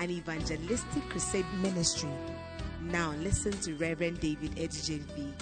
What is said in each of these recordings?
an evangelistic crusade ministry. Now listen to Reverend David Edijenfi.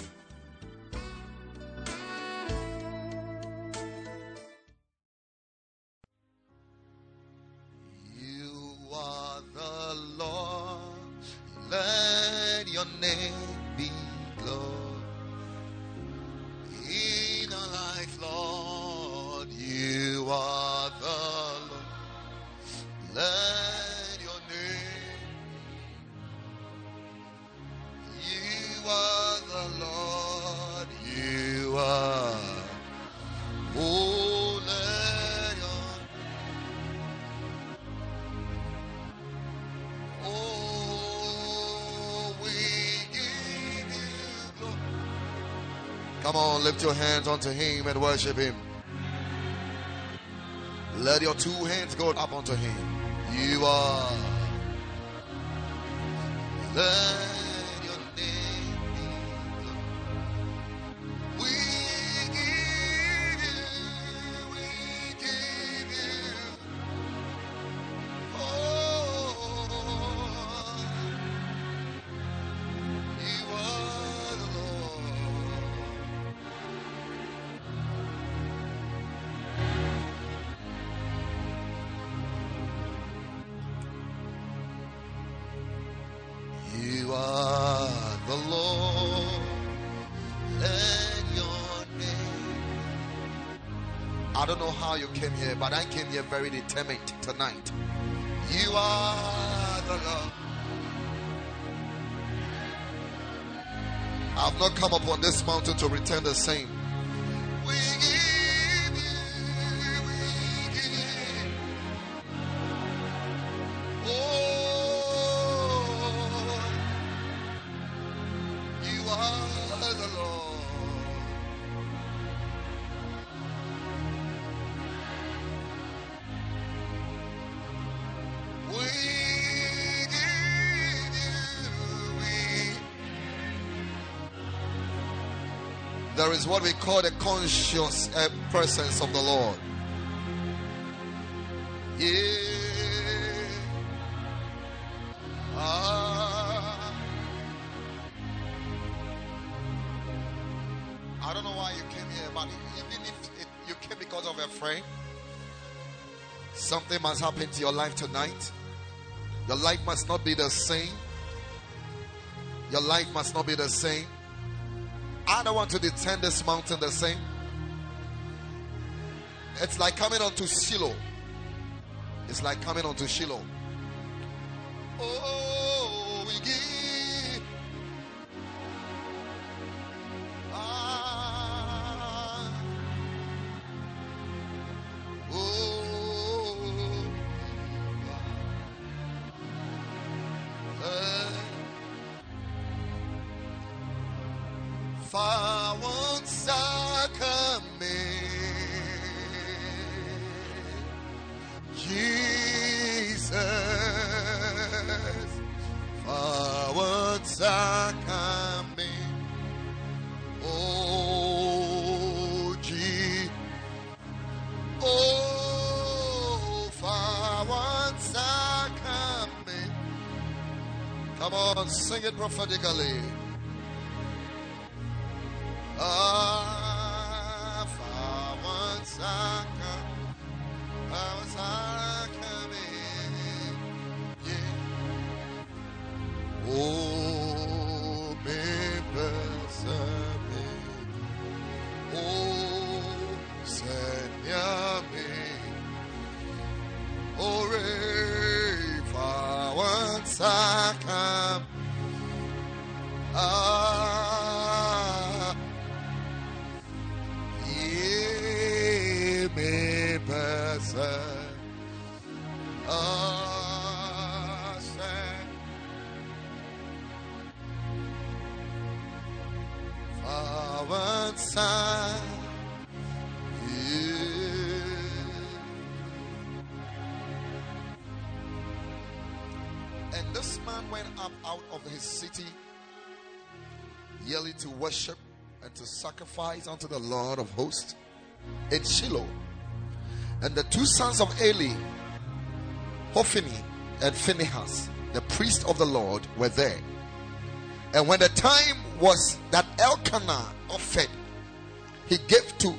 Lift your hands unto him and worship him. Let your two hands go up unto him. You are. Let came here, but I came here very determined tonight. You are the Lord. I've not come upon this mountain to return the same. Is what call the conscious uh, presence of the Lord. Yeah. Ah. I don't know why you came here, but even if it, you came because of a friend, something must happen to your life tonight. Your life must not be the same. Your life must not be the same. I don't want to descend this mountain the same. It's like coming onto Shiloh. It's like coming onto Shiloh. Oh, prophetically. Worship and to sacrifice unto the Lord of hosts in Shiloh. And the two sons of Eli, Hophni and Phinehas, the priest of the Lord, were there. And when the time was that Elkanah offered, he gave to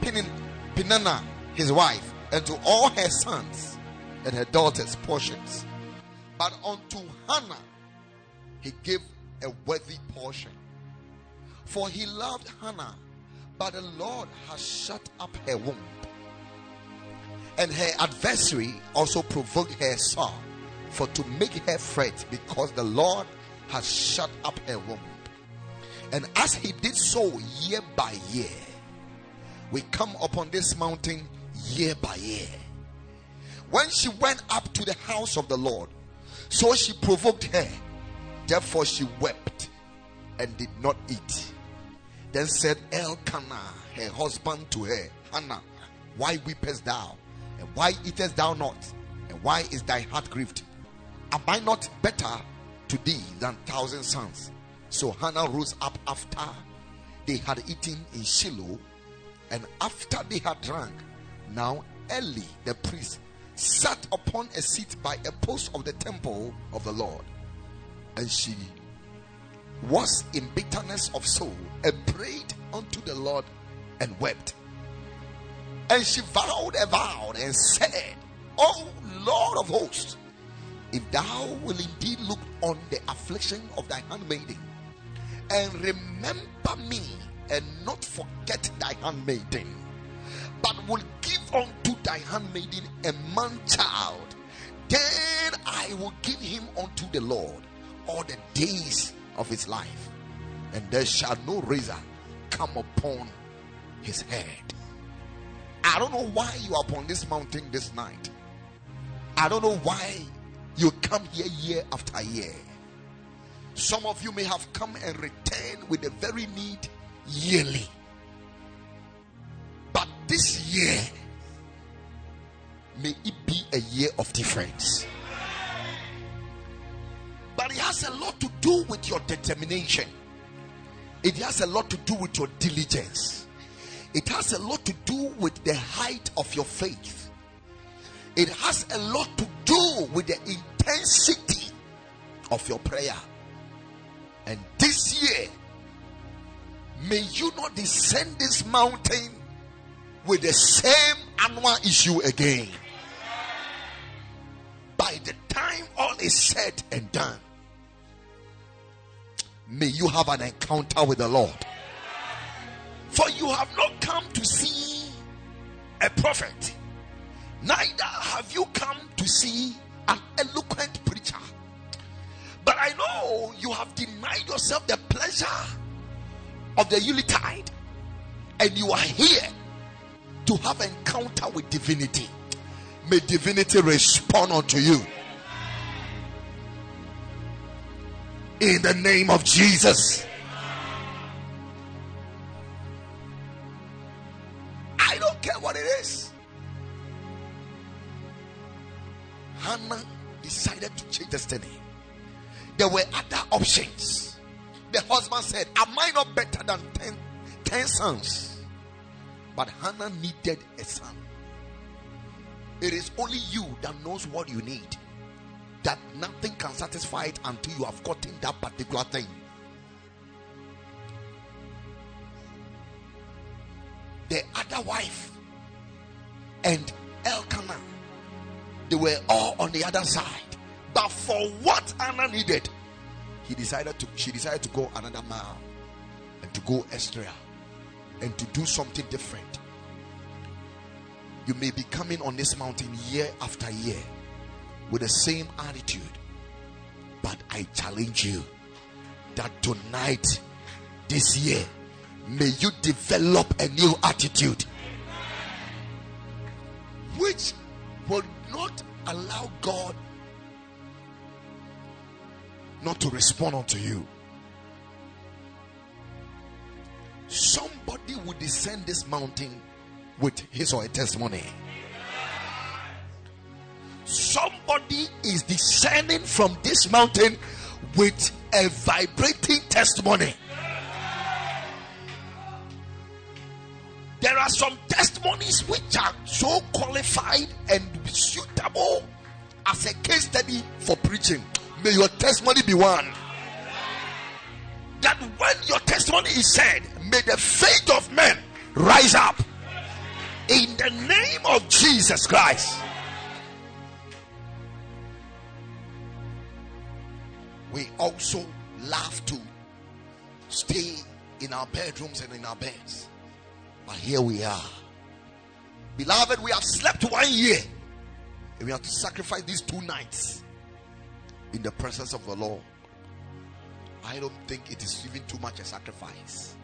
Peninnah his wife and to all her sons and her daughters portions. But unto Hannah he gave a worthy portion. For he loved Hannah, but the Lord has shut up her womb. And her adversary also provoked her sore, for to make her fret, because the Lord has shut up her womb. And as he did so year by year, we come upon this mountain year by year. When she went up to the house of the Lord, so she provoked her. Therefore she wept and did not eat. Then said Elkanah, her husband, to her, Hannah, why weepest thou? And why eatest thou not? And why is thy heart grieved? Am I not better to thee than thousand sons? So Hannah rose up after they had eaten in Shiloh, and after they had drunk. Now Eli the priest sat upon a seat by a post of the temple of the Lord, and she was in bitterness of soul and prayed unto the Lord and wept. And she vowed a vow and said, O Lord of hosts, if thou will indeed look on the affliction of thy handmaiden and remember me and not forget thy handmaiden, but will give unto thy handmaiden a man child, then I will give him unto the Lord all the days of his life, and there shall no razor come upon his head. I don't know why you are upon this mountain this night. I don't know why you come here year after year. Some of you may have come and returned with a very need yearly. But this year, may it be a year of difference. But it has a lot to do with your determination, it has a lot to do with your diligence, it has a lot to do with the height of your faith, it has a lot to do with the intensity of your prayer. And this year, may you not descend this mountain with the same annual issue again. By the time all is said and done, may you have an encounter with the Lord. For you have not come to see a prophet, neither have you come to see an eloquent preacher. But I know you have denied yourself the pleasure of the Yuletide, and you are here to have an encounter with divinity. May divinity respond unto you. In the name of Jesus. I don't care what it is. Hannah decided to change destiny. There were other options. The husband said, Am I not better than ten, ten sons? But Hannah needed a son. It is only you that knows what you need. That nothing can satisfy it until you have gotten that particular thing. The other wife and Elkanah, they were all on the other side. But for what Hannah needed, he decided to she decided to go another mile and to go extra and to do something different. You may be coming on this mountain year after year with the same attitude, but I challenge you that tonight, this year, may you develop a new attitude which will not allow God not to respond unto you. Somebody will descend this mountain with his or her testimony. Somebody is descending from this mountain with a vibrating testimony. There are some testimonies which are so qualified and suitable as a case study for preaching. May your testimony be one. That when your testimony is said, may the faith of men rise up in the name of Jesus Christ. We also love to stay in our bedrooms and in our beds. But here we are. Beloved, we have slept one year. And we have to sacrifice these two nights in the presence of the Lord. I don't think it is even too much a sacrifice.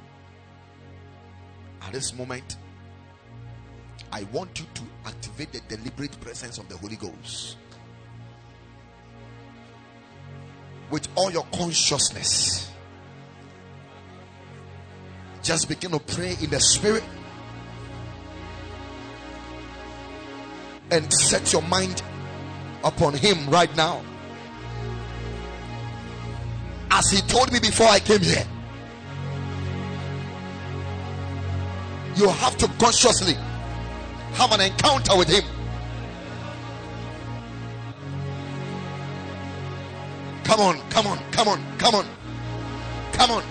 At this moment, I want you to activate the deliberate presence of the Holy Ghost with all your consciousness. Just begin to pray in the spirit and set your mind upon Him right now. As He told me before I came here, you have to consciously have an encounter with Him. Come on, come on, come on, come on, come on.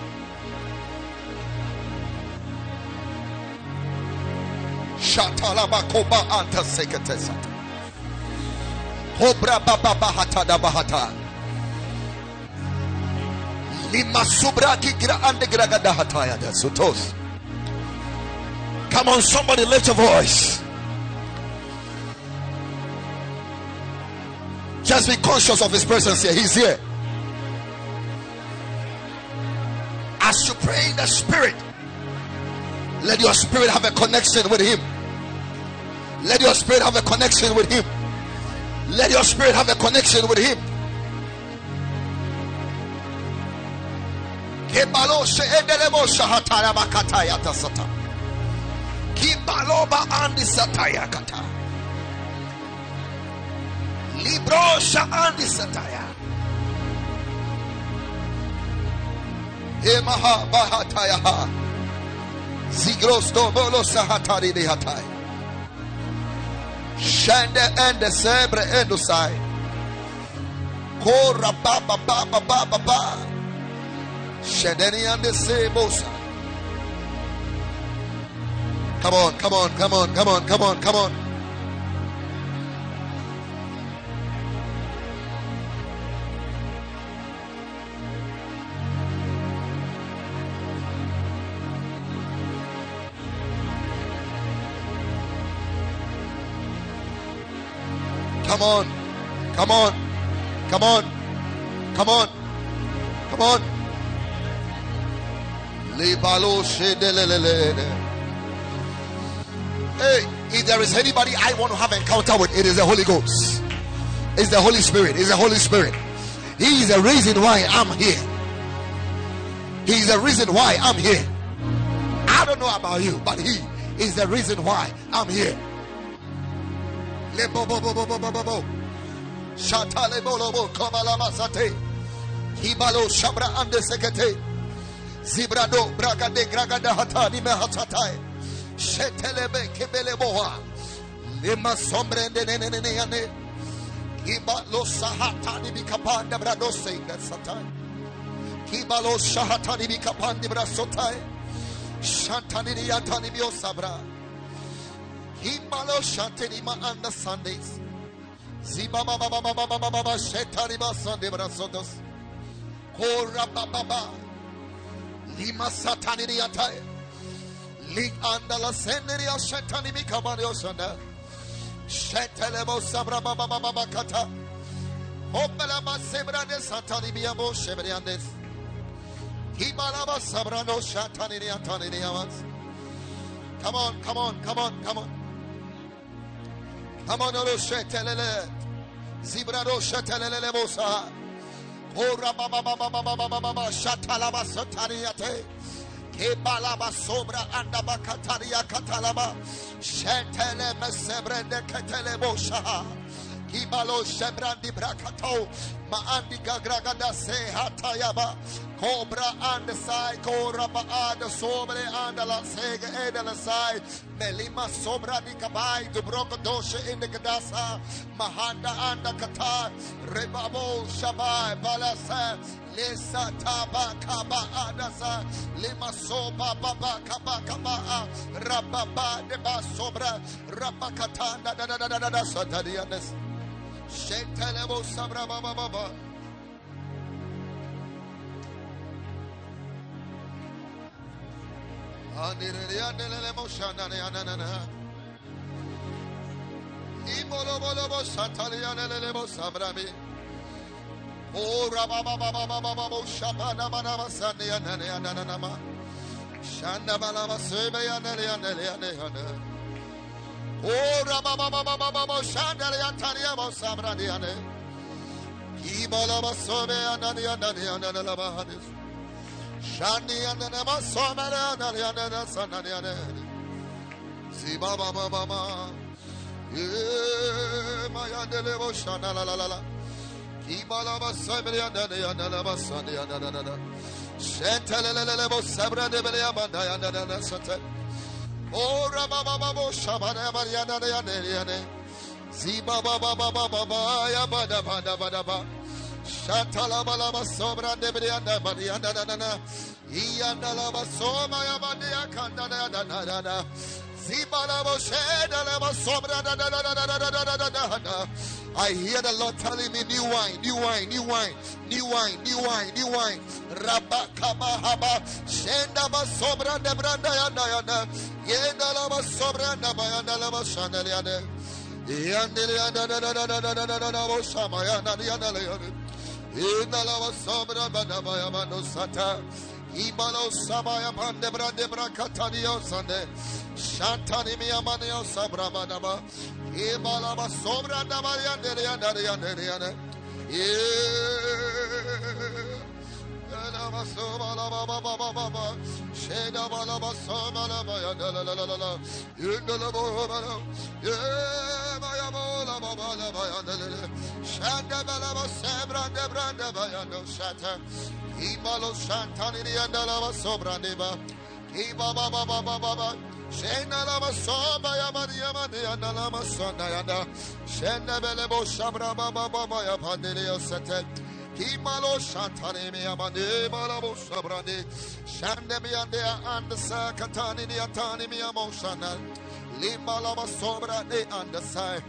Shatalabakoba anta seketesata. Cobra baba bahata da bahata. Lima subra kigra ande gragada hataya da sutos. Come on, somebody lift your voice. Just be conscious of his presence here. He's here. As you pray in the spirit, let your spirit have a connection with him. Let your spirit have a connection with him. Let your spirit have a connection with him. Kibaloba andi sataya kata. Librosha andi sataya. Emaha ba. Shedeni ande se bosa. Come on, come on, come on, come on, come on, come on. Come on, come on, come on, come on, come on. Hey, if there is anybody I want to have encounter with, it is the Holy Ghost. It's the Holy Spirit. It's the Holy Spirit. He is the reason why I'm here. He is the reason why I'm here. I don't know about you, but He is the reason why I'm here. Lebo bo bo bo bo bo bo bo. Shata lebo lobo kamalama Hibalo shabra ande sekete. Zibrado braga de bragade gragada hatani me hatatai. Shetelebe kebele boha. Lema sombre ne ne ne ne ne ne. Kibalo sahatani bikapanda brado seinga satai. Kibalo sahatani bikapandi brasotai. Shantani yatani biosabra. osabra. Himalo Shantinima and the Sundays. Ziba Baba Baba Baba Baba Shetariba Sunday Brasodos. Kora Baba Lima Satani Yatai. Lig Andala Senderia Shetani Mikabario Sanda. Shetelebo Sabra Baba Baba Kata. Hopelaba Sebra de Satani Biamo Shebriandes. Hibalaba Sabrano Shatani Yatani Yamas. Come on, come on, come on, come on. Amanolo shetelele. Zibrado shetelele bosa. Ora baba baba baba baba baba shatalaba sotariate. Kebalaba sobra anda bakataria katalaba. Shetele mesebrende ketele bosa. Kibalo Shebrandi Brakato, Maandi Gagragada Se Hatayaba, Cobra and the side, Koraba and the Sobre and La Sega and the side, Melima Sobra di Kabai, Dubroko Dosha in the Gadasa, Mahanda and the Qatar, Rebabo Shabai, Balasa, Lesa Taba Kaba Adasa, Lima Soba Baba Kaba Kaba, Rababa de Basobra, Rabakatanda da da da da da da Satadianes. Shetelebo Sabra Baba Oh, Rabba Baba Baba Baba Shabana Manama Sanya Shanda Balama Sebe and Elian Elian Elian Oh, Rababababababo, Zibaba Oh, Rabababo Shabana Mariana Yane Ziba Baba Baba Baba Yabada Bada Bada Bada Shatala Balaba Sobra Debrianda Mariana Dana Ianda Lava Soma Yabania Kandana Dana I hear the Lord telling me new wine, new wine, new wine, new wine, new wine, new wine. Rabakabahaba Shendaba Sobra de Brandayana Yendalama Sobra Nabayandalama Shandaliade Yandeliana Shamayana Yandalama Sobra Badabayamano Sata. İbalo sabaya pande brande brakatanıyor sande. Şantani mi yamanıyor sabramadama. İbalama sobranda var ya nereye nereye nereye ne. Elama sobala baba baba baba. Şeyda bala bala baya la la la la la. Yürüdüle bu bala. Yemaya bola baba la baya la la la. Şende bala basa brande brande baya şatem. Ibalo Shantani and Alava Sobra Neva. Iba Baba Baba Baba. Shena Lava Soba Yamadi Yamadi and Alama Sandayana. Shena Belebo Shabra Baba Baba Yapandilia Sete. Kimalo Shantani Miyamane Malabo Sabrani. Shandemiande and Sakatani Niatani Miyamoshana. Limbalaba sobra de underside.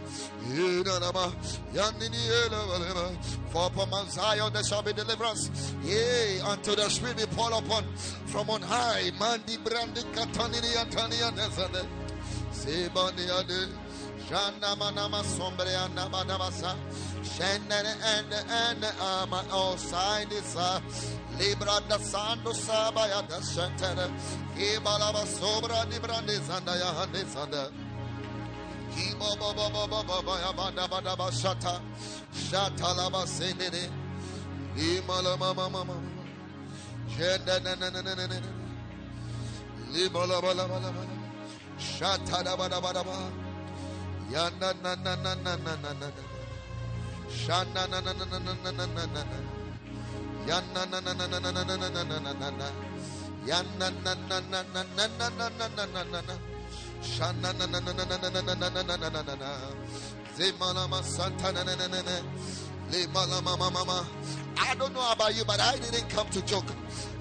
Yanaba Yandini Eleva. For upon Zion there shall be deliverance. Yea, unto the shall be poured upon from on high. Mandi brandi katanini antani andesade. Sebani ade. Shana manama sombre anaba nabasa. Shenene and and ama oh, all side Libra da Sando Sabaya da Shantana, Ibalaba Sobra di Brande Zanda Yahande Zanda, Ibo Bobo Bobo Bobo Yabanda Badaba Shata, Shata Lava Sendere, Imala Mama Mama, Chenda Nananananana, Libala Bala Bala Bala, Shata Daba Daba Daba, Yanda Nananananana, Shanda Nanananananana. Yana na na na na na na na na na na na na na. Na na na na na na na na na na na na. Na na na na na na na na na na na na na na na. Ma santa na na na na na. Le mala mama mama. I don't know about you, but I didn't come to joke.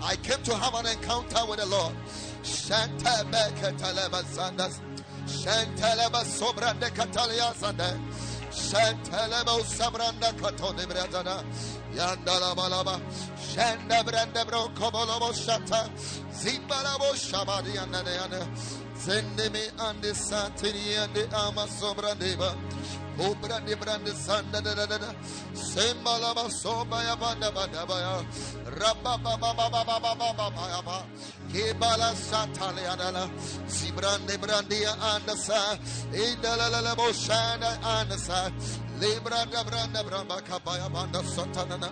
I came to have an encounter with the Lord. Shanta beka taleba sandas. Shanta leba sobra de katalia sandas. Shentelebo sabranda katone bradana. Yandalabalaba, Shandabrandabro, Kobolobo Shata, Zimbalabo Shabadi and Nana, Zendeme and the Santini and the Amasobra Neva, Obra de Brande Sanda, Sembalaba Sobaya Banda Badabaya, Rababa Baba Baba Baba Baba Kebala Sataliana, Zibrande Brandia and the Sa, Idalabo Shana Sa. Lebra da branda bramba kabaya banda satanana.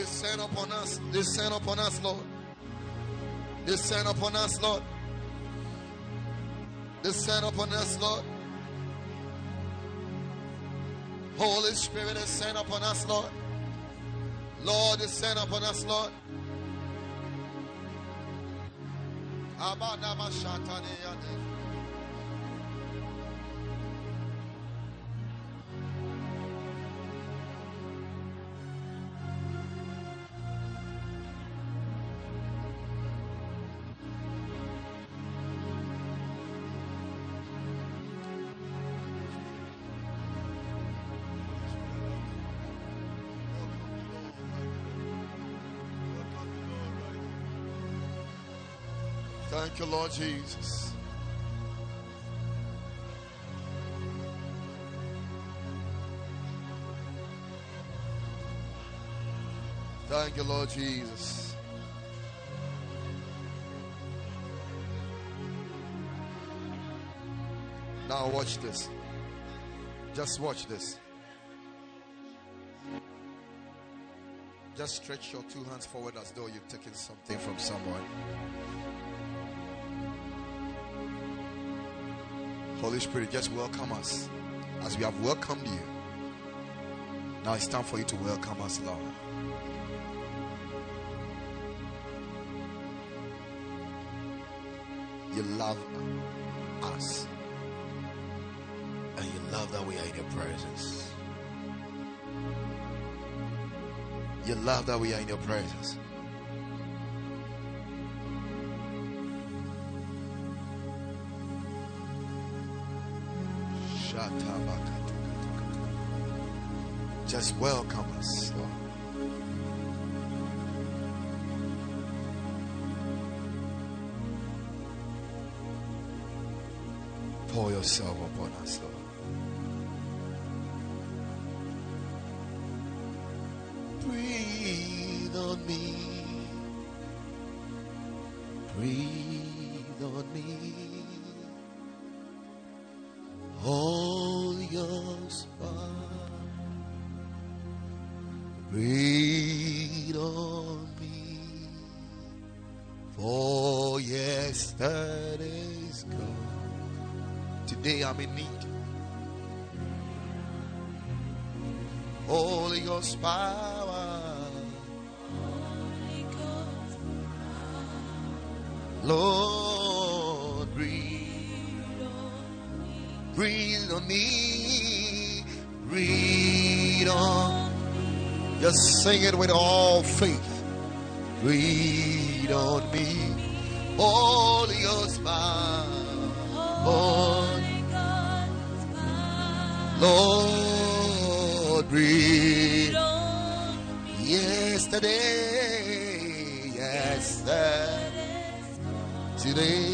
Descend upon us. Descend upon us, Lord. Descend upon us, Lord. Descend upon us, Lord. Holy Spirit, descend upon us, Lord. Lord, descend upon us, Lord. You, Lord Jesus. Thank you, Lord Jesus. Now, watch this. Just watch this. Just stretch your two hands forward as though you've taken something from someone. Holy Spirit, just welcome us as we have welcomed you. Now it's time for you to welcome us, Lord. You love us. And you love that we are in your presence. You love that we are in your presence. Breathe on me. Holy oh, Ghost fire. Breathe on me. For yesterday's gone. Today I'm in need. Oh, Holy Ghost power. Sing it with all faith. Breathe on me. Holy Ghost power. Lord, breathe. Yesterday, yesterday, today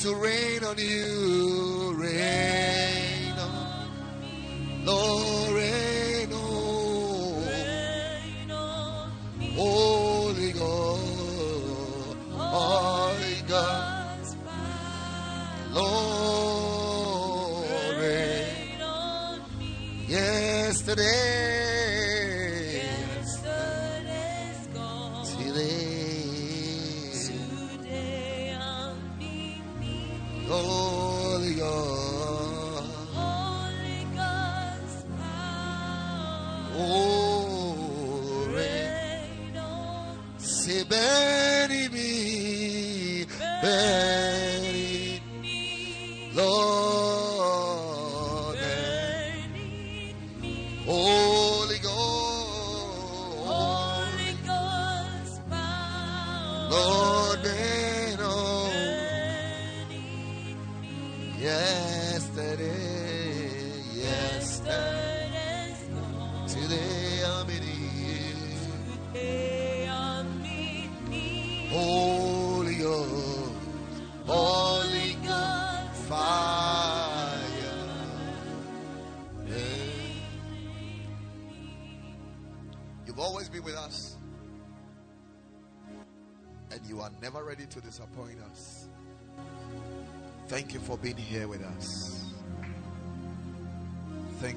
to rain on you,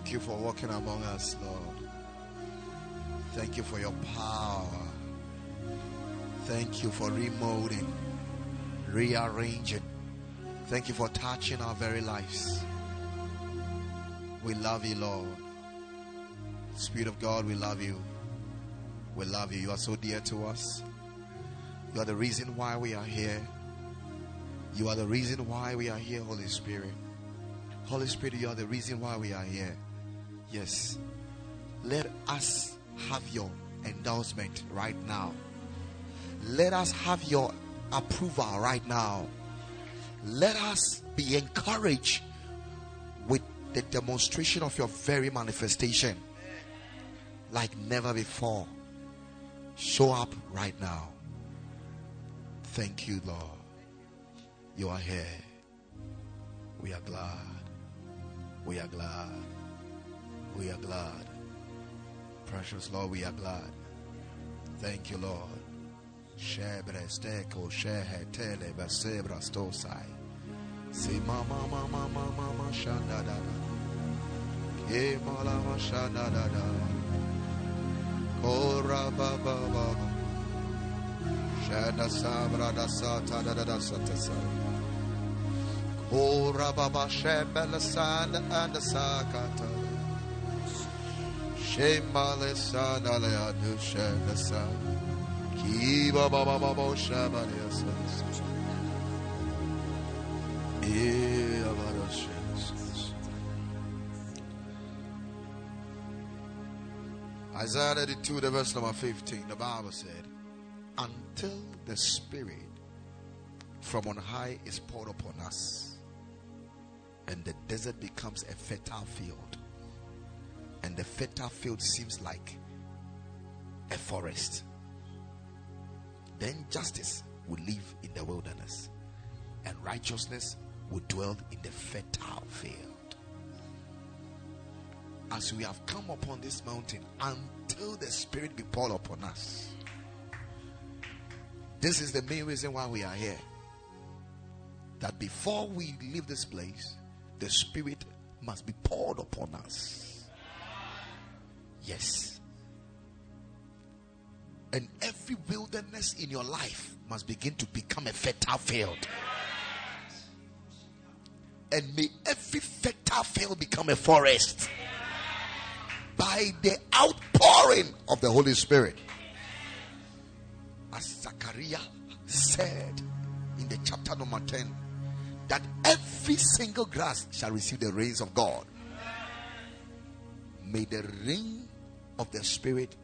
Thank you for walking among us, Lord. Thank you for your power. Thank you for remolding, rearranging. Thank you for touching our very lives. We love you, Lord. Spirit of God, we love you. We love you. You are so dear to us. You are the reason why we are here. You are the reason why we are here, Holy Spirit. Holy Spirit, you are the reason why we are here. Yes. Let us have your endorsement right now. Let us have your approval right now. Let us be encouraged with the demonstration of your very manifestation like never before. Show up right now. Thank you, Lord. You are here. We are glad. We are glad. We are glad. Precious Lord, we are glad. Thank you, Lord. Sakata. Isaiah 82, the verse number 15, the Bible said, Until the Spirit from on high is poured upon us, and the desert becomes a fertile field, and the fertile field seems like a forest, then justice will live in the wilderness, and righteousness will dwell in the fertile field as we have come upon this mountain until the Spirit be poured upon us. This is the main reason why we are here. That before we leave this place, the Spirit must be poured upon us. Yes. And every wilderness in your life must begin to become a fertile field. And may every fertile field become a forest by the outpouring of the Holy Spirit. As Zachariah said in the chapter number 10, that every single grass shall receive the rains of God. May the rain of the Spirit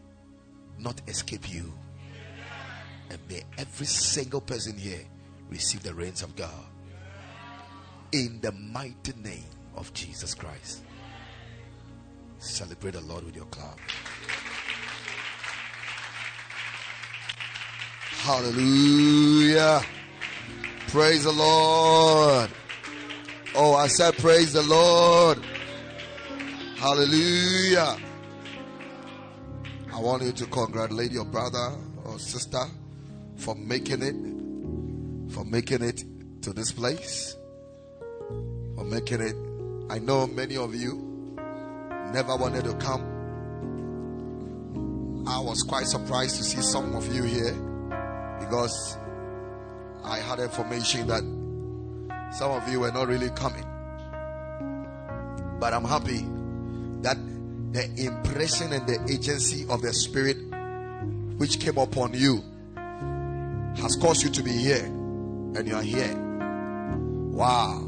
not escape you. And may every single person here receive the rains of God. In the mighty name of Jesus Christ. Celebrate the Lord with your clap. Hallelujah. Praise the Lord. Oh, I said, Praise the Lord. Hallelujah. I want you to congratulate your brother or sister for making it, for making it to this place, for making it. I know many of you never wanted to come. I was quite surprised to see some of you here because I had information that some of you were not really coming. But I'm happy that the impression and the agency of the Spirit which came upon you has caused you to be here, and you are here. Wow.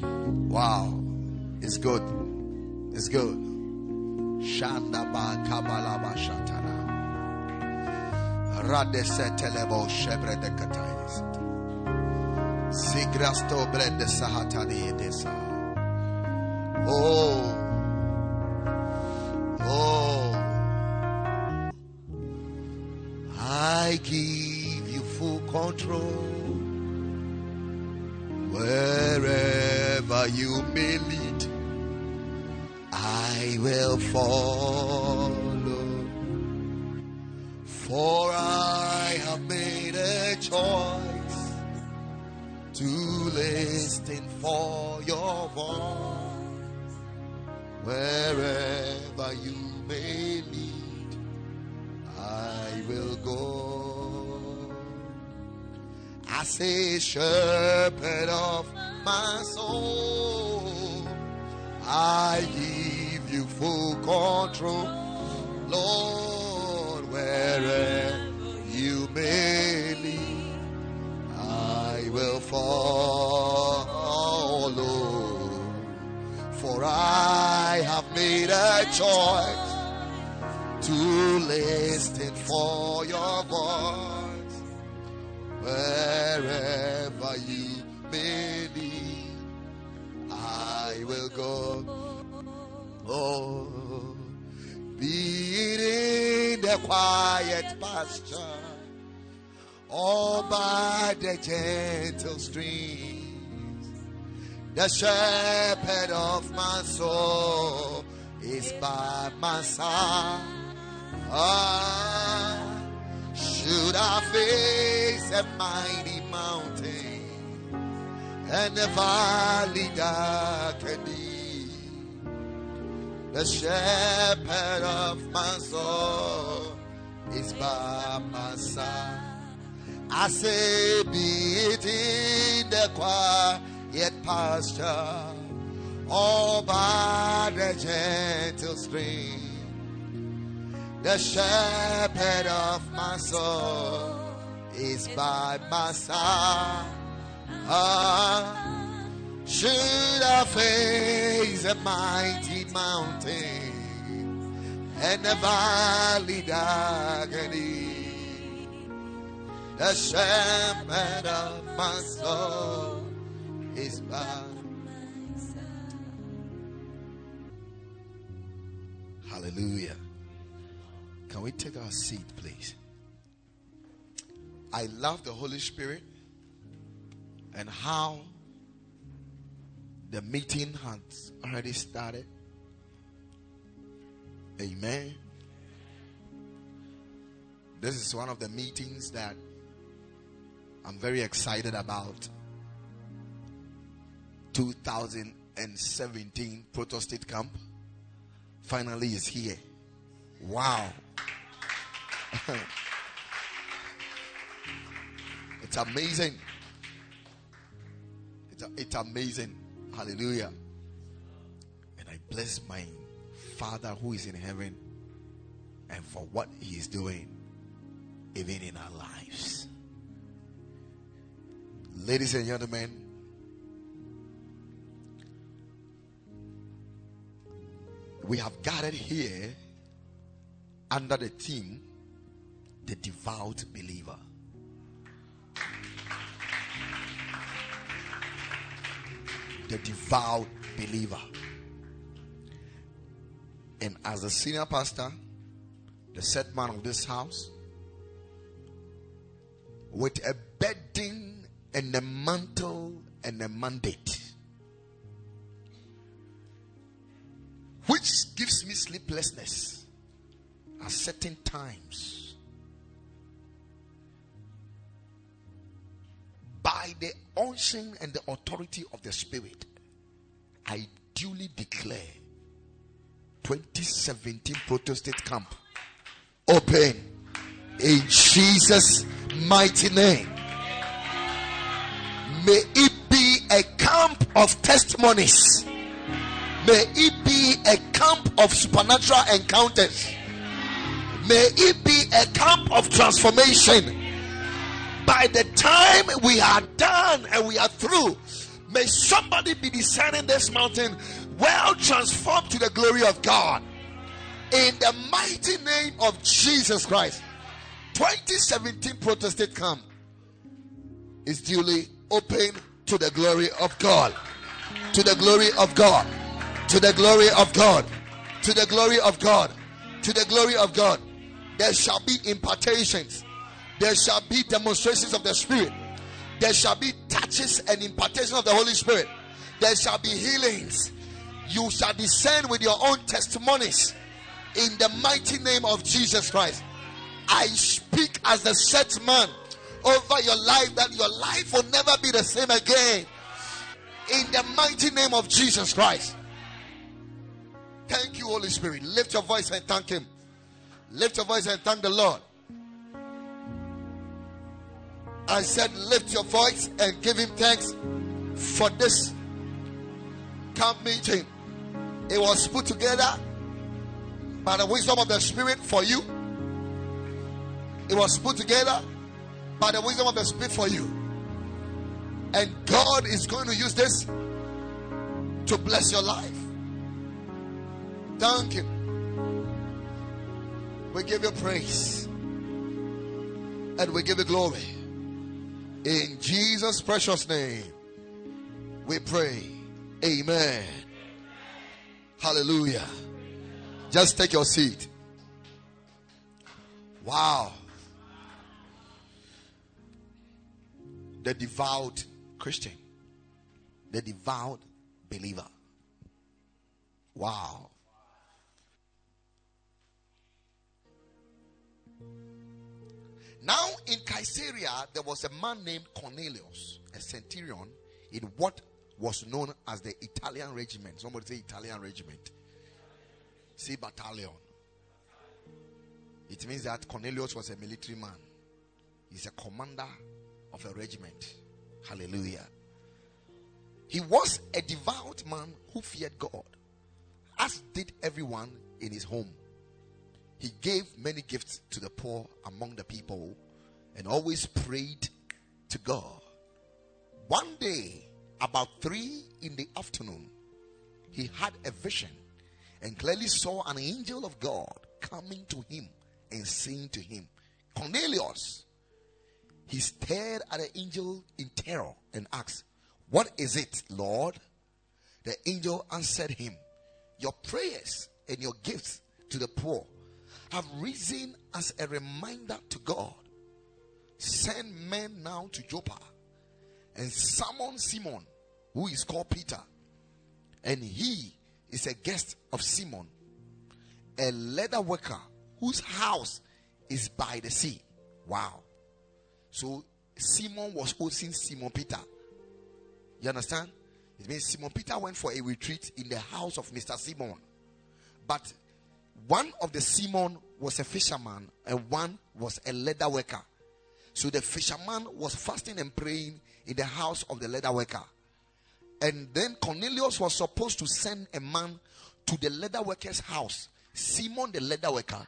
Wow. It's good. It's good. Shanda ba kabala ba shatana. Radese telebo shebre de katayis. Sigrasto bre de sahatani edesa. Oh. Oh. I give you full control. Wherever you may lead. I will follow. For I have made a choice to listen for your voice wherever you may lead. I will go. As a shepherd of my soul, I give you full control, Lord, wherever you may lead, I will follow. For I have made a choice to listen for your voice wherever you may lead. I will go. Oh, be it in the quiet pasture or by the gentle streams. The shepherd of my soul is by my side. Ah, should I face a mighty mountain and a valley darkened, the shepherd of my soul is by my side. I say, be it in the quiet pasture all by the gentle stream. The shepherd of my soul is by my side. Ah, should I face a mighty mountain and a valley darkening? the shepherd of my soul is by. Hallelujah. Can we take our seat, please? I love the Holy Spirit and how the meeting has already started. Amen. This is one of the meetings that I'm very excited about 2017 Protostate Camp. Finally is here. Wow. it's amazing. It's, it's amazing. Hallelujah. And I bless my Father who is in heaven and for what He is doing, even in our lives. Ladies and gentlemen, we have gathered here under the theme The Devout Believer. The Devout Believer. And as a senior pastor, the set man of this house, with a bedding and a mantle and a mandate, which gives me sleeplessness at certain times. By the unction and the authority of the Spirit, I duly declare 2017 Protostate Camp open in Jesus' mighty name. May it be a camp of testimonies. May it be a camp of supernatural encounters. May it be a camp of transformation. By the time we are done and we are through, may somebody be descending this mountain well transformed to the glory of God. In the mighty name of Jesus Christ. 2017 Protostate camp is duly open to the glory of God. To the glory of God. To the glory of God. To the glory of God. To the glory of God. There shall be impartations. There shall be demonstrations of the Spirit. There shall be touches and impartation of the Holy Spirit. There shall be healings. You shall descend with your own testimonies in the mighty name of Jesus Christ. I speak as the set man over your life that your life will never be the same again. In the mighty name of Jesus Christ. Thank you, Holy Spirit. Lift your voice and thank Him. Lift your voice and thank the Lord. I said, lift your voice and give Him thanks for this camp meeting. It was put together by the wisdom of the Spirit for you. It was put together by the wisdom of the Spirit for you. And God is going to use this to bless your life. Thank Him. We give you praise and we give you glory. In Jesus' precious name, we pray. Amen. Hallelujah. Just take your seat. Wow. The devout Christian, the devout believer. Wow. Now in Caesarea, there was a man named Cornelius, a centurion in what was known as the Italian regiment. Somebody say Italian regiment. See battalion. It means that Cornelius was a military man. He's a commander of a regiment. Hallelujah. He was a devout man who feared God, as did everyone in his home. He gave many gifts to the poor among the people and always prayed to God. One day, about three in the afternoon, he had a vision and clearly saw an angel of God coming to him and saying to him, Cornelius. He stared at the angel in terror and asked, What is it, Lord? The angel answered him, Your prayers and your gifts to the poor have risen as a reminder to God. Send men now to Joppa and summon Simon, who is called Peter, and he is a guest of Simon, a leather worker whose house is by the sea. Wow. So Simon was hosting Simon Peter. You understand? It means Simon Peter went for a retreat in the house of Mr. Simon. But one of the Simon was a fisherman and one was a leather worker. So the fisherman was fasting and praying in the house of the leather worker. And then Cornelius was supposed to send a man to the leather worker's house, Simon the leather worker,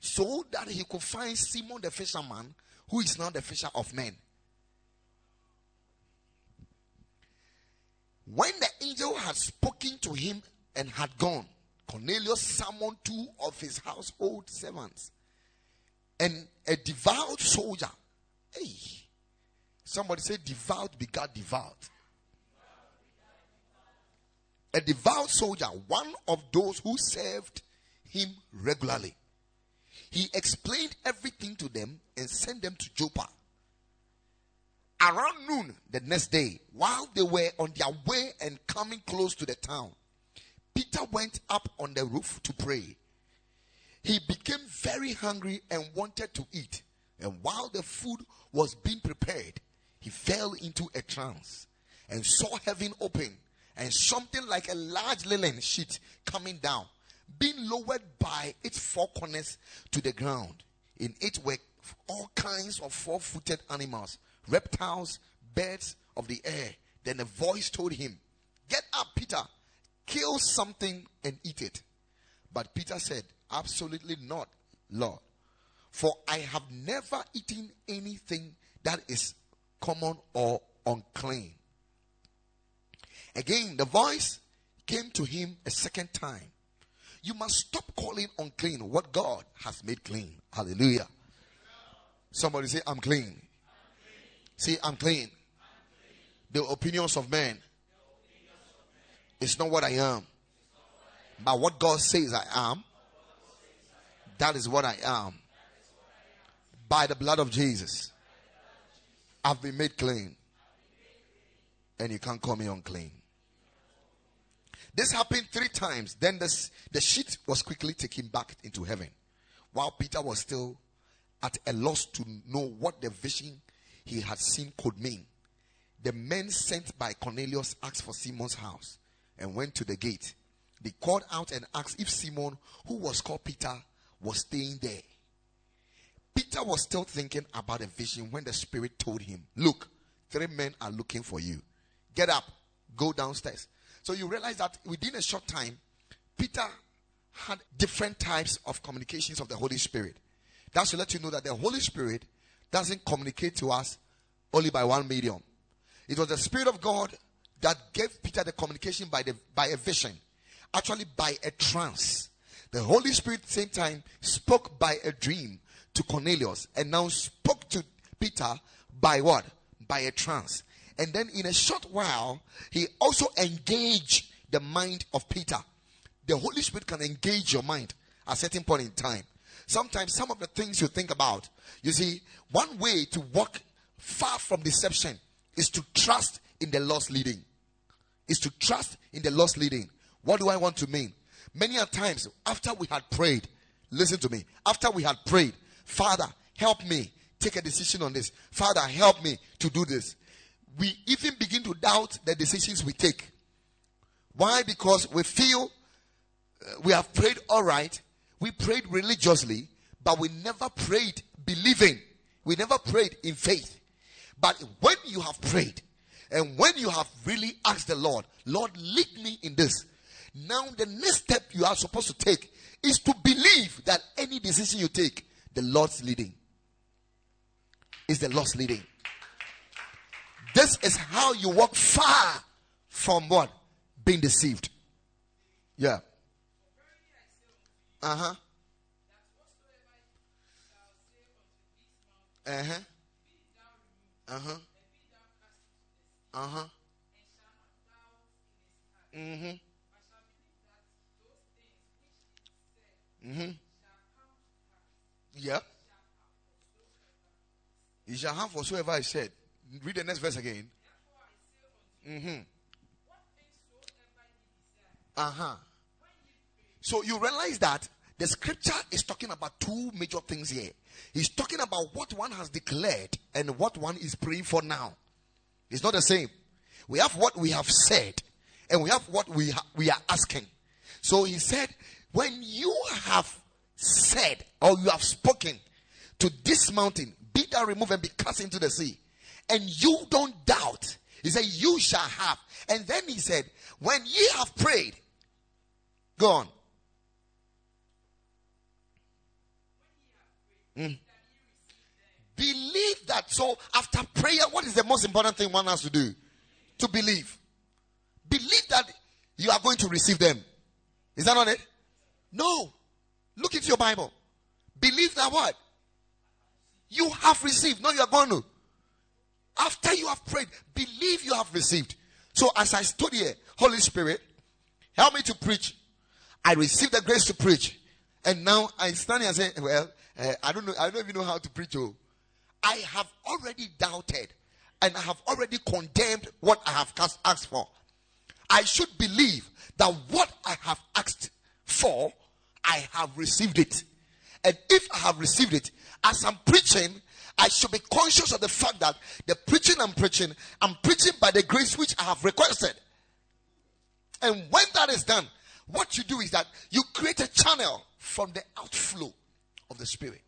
so that he could find Simon the fisherman, who is now the fisher of men. When the angel had spoken to him and had gone, Cornelius summoned two of his household servants and a devout soldier. Hey, somebody say, devout begat devout. A devout soldier, one of those who served him regularly. He explained everything to them and sent them to Joppa. Around noon the next day, while they were on their way and coming close to the town, Peter went up on the roof to pray. He became very hungry and wanted to eat. And while the food was being prepared, he fell into a trance and saw heaven open and something like a large linen sheet coming down being lowered by its four corners to the ground. In it were all kinds of four footed animals, reptiles, birds of the air. Then a voice told him, Get up, Peter, kill something and eat it. But Peter said, Absolutely not, Lord. For I have never eaten anything that is common or unclean. Again, the voice came to him a second time you must stop calling unclean what God has made clean. Hallelujah. Somebody say, I'm clean. I'm clean. Say, I'm clean. I'm clean. The opinions of men is not what I am. But what God says I am, that is what I am. By the blood of Jesus, I've been made clean. And you can't call me unclean. This happened three times. Then the, the sheet was quickly taken back into heaven while Peter was still at a loss to know what the vision he had seen could mean, the men sent by Cornelius asked for Simon's house and went to the gate. They called out and asked if Simon, who was called Peter, was staying there. Peter was still thinking about a vision when the Spirit told him, Look, three men are looking for you. Get up, go downstairs. So you realize that within a short time, Peter had different types of communications of the Holy Spirit. That's to let you know that the Holy Spirit doesn't communicate to us only by one medium. It was the Spirit of God that gave Peter the communication by the by a vision, actually by a trance. The Holy Spirit, same time, spoke by a dream to Cornelius, and now spoke to Peter by what? By a trance. And then in a short while, he also engaged the mind of Peter. The Holy Spirit can engage your mind at a certain point in time. Sometimes some of the things you think about, you see, one way to walk far from deception is to trust in the Lord's leading. Is to trust in the Lord's leading. What do I want to mean? Many a times after we had prayed, listen to me. After we had prayed, Father, help me take a decision on this. Father, help me to do this. We even begin to doubt the decisions we take. Why? Because we feel uh, we have prayed all right, we prayed religiously, but we never prayed believing. We never prayed in faith. But when you have prayed and when you have really asked the Lord, Lord, lead me in this. Now, the next step you are supposed to take is to believe that any decision you take, the Lord's leading. Is the Lord's leading. This is how you walk far from what? Being deceived. Yeah. Uh huh. Uh huh. Uh huh. Uh huh. Mm-hmm. Mm-hmm. Yeah. You shall have whatsoever I said. Read the next verse again. Mm-hmm. Uh-huh. So you realize that the scripture is talking about two major things here. He's talking about what one has declared and what one is praying for now. It's not the same. We have what we have said and we have what we ha- we are asking. So he said, when you have said or you have spoken to this mountain, be thou removed and be cast into the sea, and you don't doubt, he said, you shall have. And then he said, when ye have prayed, go on. Mm. Believe that. So, after prayer, what is the most important thing one has to do? To believe. Believe that you are going to receive them. Is that not it? No. Look into your Bible. Believe that what? You have received. No, you are going to. After you have prayed, believe you have received. So, as I stood here, Holy Spirit, help me to preach. I received the grace to preach. And now I stand here and say, Well, uh, I don't know, I don't even know how to preach. Oh. I have already doubted and I have already condemned what I have asked for. I should believe that what I have asked for, I have received it. And if I have received it, as I'm preaching, I should be conscious of the fact that the preaching I'm preaching, I'm preaching by the grace which I have requested. And when that is done, what you do is that you create a channel from the outflow of the Spirit.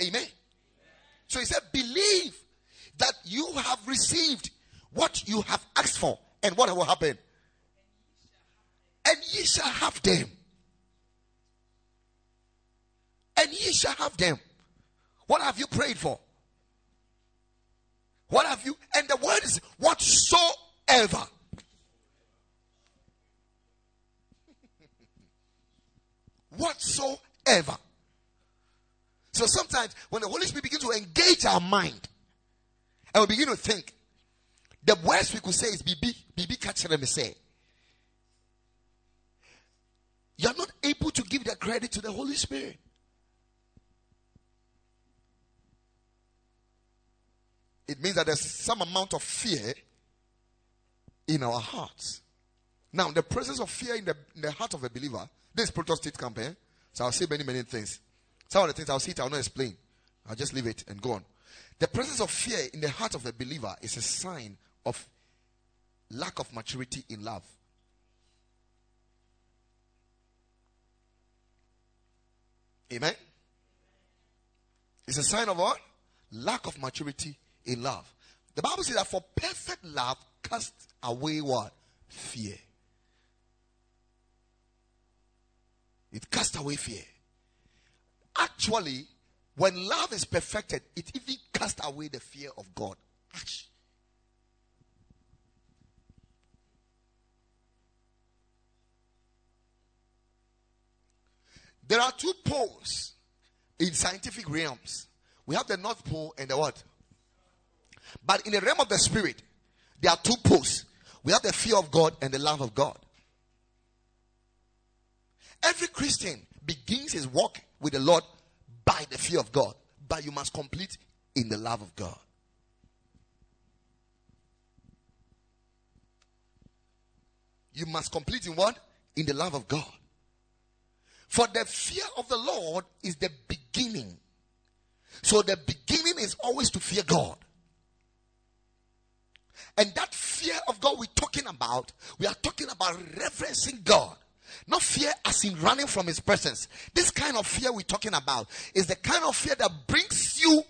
Amen. So he said, believe that you have received what you have asked for, and what will happen? And ye shall have them. And ye shall have them. What have you prayed for? What have you? And the word is whatsoever. whatsoever. So sometimes when the Holy Spirit begins to engage our mind and we begin to think, the worst we could say is Bibi, Bibi catch me say. You're not able to give the credit to the Holy Spirit. It means that there's some amount of fear in our hearts. Now, the presence of fear in the, in the heart of a believer, this Proto campaign, eh? so I'll say many, many things. Some of the things I'll see it, I'll not explain. I'll just leave it and go on. The presence of fear in the heart of a believer is a sign of lack of maturity in love. Amen. It's a sign of what? Lack of maturity in love. The Bible says that for perfect love casts away what? Fear. It casts away fear. Actually, when love is perfected, it even casts away the fear of God. There are two poles in scientific realms. We have the North Pole and the what? But in the realm of the spirit, there are two poles. We have the fear of God and the love of God. Every Christian begins his walk with the Lord by the fear of God, but you must complete in the love of God. You must complete in what? In the love of God. For the fear of the Lord is the beginning. So the beginning is always to fear God. And that fear of God we're talking about, we are talking about reverencing God. Not fear as in running from his presence. This kind of fear we're talking about is the kind of fear that brings you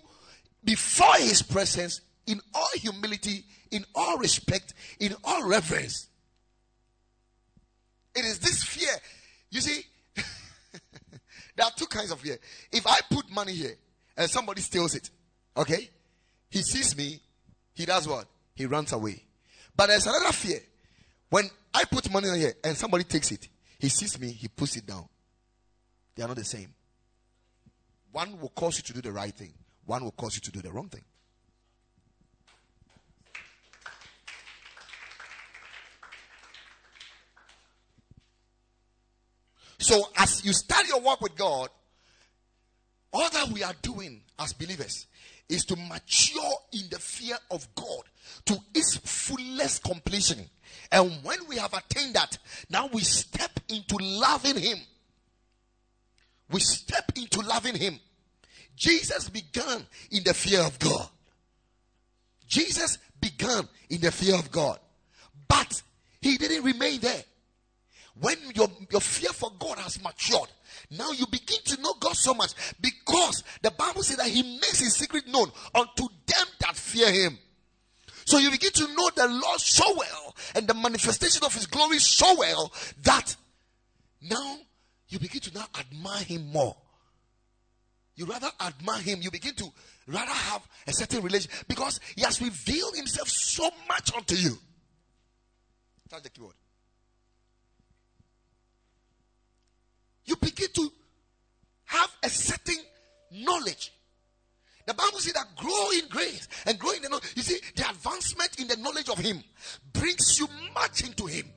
before his presence in all humility, in all respect, in all reverence. It is this fear. You see, there are two kinds of fear. If I put money here and somebody steals it, okay, he sees me, he does what? He runs away. But there's another fear. When I put money here and somebody takes it, he sees me, he puts it down. They are not the same. One will cause you to do the right thing, one will cause you to do the wrong thing. So, as you start your work with God, all that we are doing as believers is to mature in the fear of God to its fullest completion. And when we have attained that, now we step into loving Him. We step into loving Him. Jesus began in the fear of God. Jesus began in the fear of God. But He didn't remain there. When your, your fear for God has matured, now you begin to know God so much because the Bible says that He makes His secret known unto them that fear Him. So you begin to know the Lord so well and the manifestation of His glory so well that now you begin to now admire Him more. You rather admire Him. You begin to rather have a certain relation because He has revealed Himself so much unto you. Touch the keyboard. You begin to have a certain knowledge the Bible says that grow in grace and grow in the knowledge. You see, the advancement in the knowledge of Him brings you much into Him.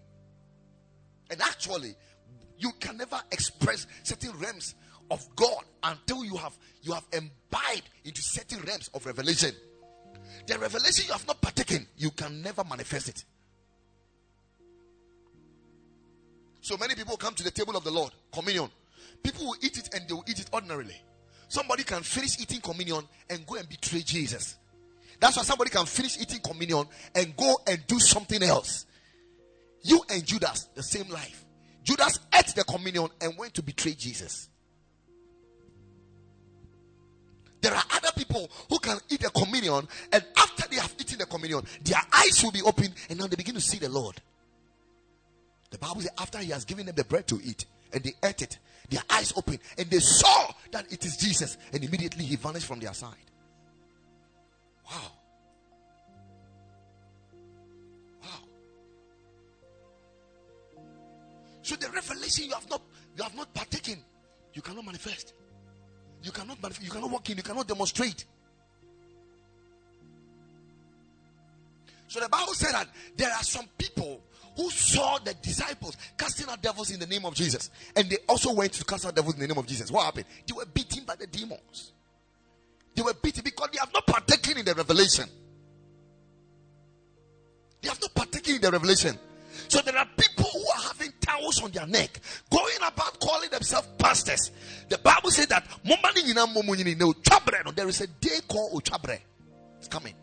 And actually, you can never express certain realms of God until you have you have imbibed into certain realms of revelation. The revelation you have not partaken, you can never manifest it. So many people come to the table of the Lord, communion. People will eat it and they will eat it ordinarily. Somebody can finish eating communion and go and betray Jesus. That's why somebody can finish eating communion and go and do something else. You and Judas, the same life. Judas ate the communion and went to betray Jesus. There are other people who can eat the communion, and after they have eaten the communion, their eyes will be open, and now they begin to see the Lord. The Bible says, after he has given them the bread to eat, and they ate it, their eyes open and they saw that it is Jesus, and immediately he vanished from their side. Wow. Wow. So the revelation you have not you have not partaken, you cannot manifest. You cannot manifest, you cannot walk in, you cannot demonstrate. So the Bible said that there are some people who saw the disciples casting out devils in the name of Jesus. And they also went to cast out devils in the name of Jesus. What happened? They were beaten by the demons. They were beaten because they have not partaken in the revelation. They have not partaken in the revelation. So there are people who are having towels on their neck, going about calling themselves pastors. The Bible says that there is a day called Ochabre. It's coming.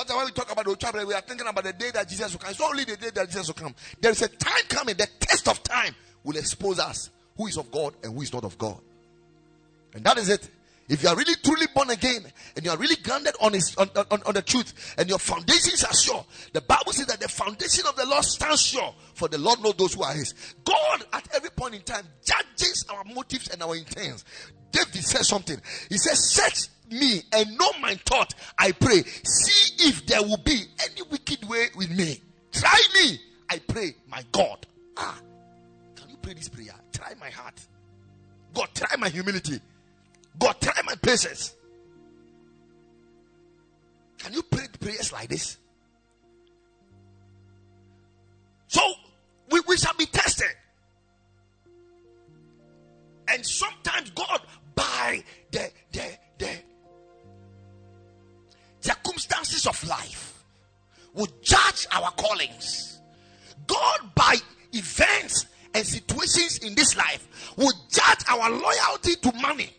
Sometimes when we talk about Ochabre, we are thinking about the day that Jesus will come. It's only the day that Jesus will come. There is a time coming, the test of time will expose us who is of God and who is not of God. And that is it. If you are really truly born again and you are really grounded on, his, on, on, on the truth and your foundations are sure, the Bible says that the foundation of the Lord stands sure, for the Lord knows those who are his. God, at every point in time, judges our motives and our intents. David says something. He says, Search me and know my thought, I pray. See if there will be any wicked way with me. Try me, I pray, my God. Ah, can you pray this prayer? Try my heart. God, try my humility. God, try my patience. Can you pray prayers like this? So we, we shall be tested. And sometimes God, of life, will judge our callings. God, by events and situations in this life, will judge our loyalty to money.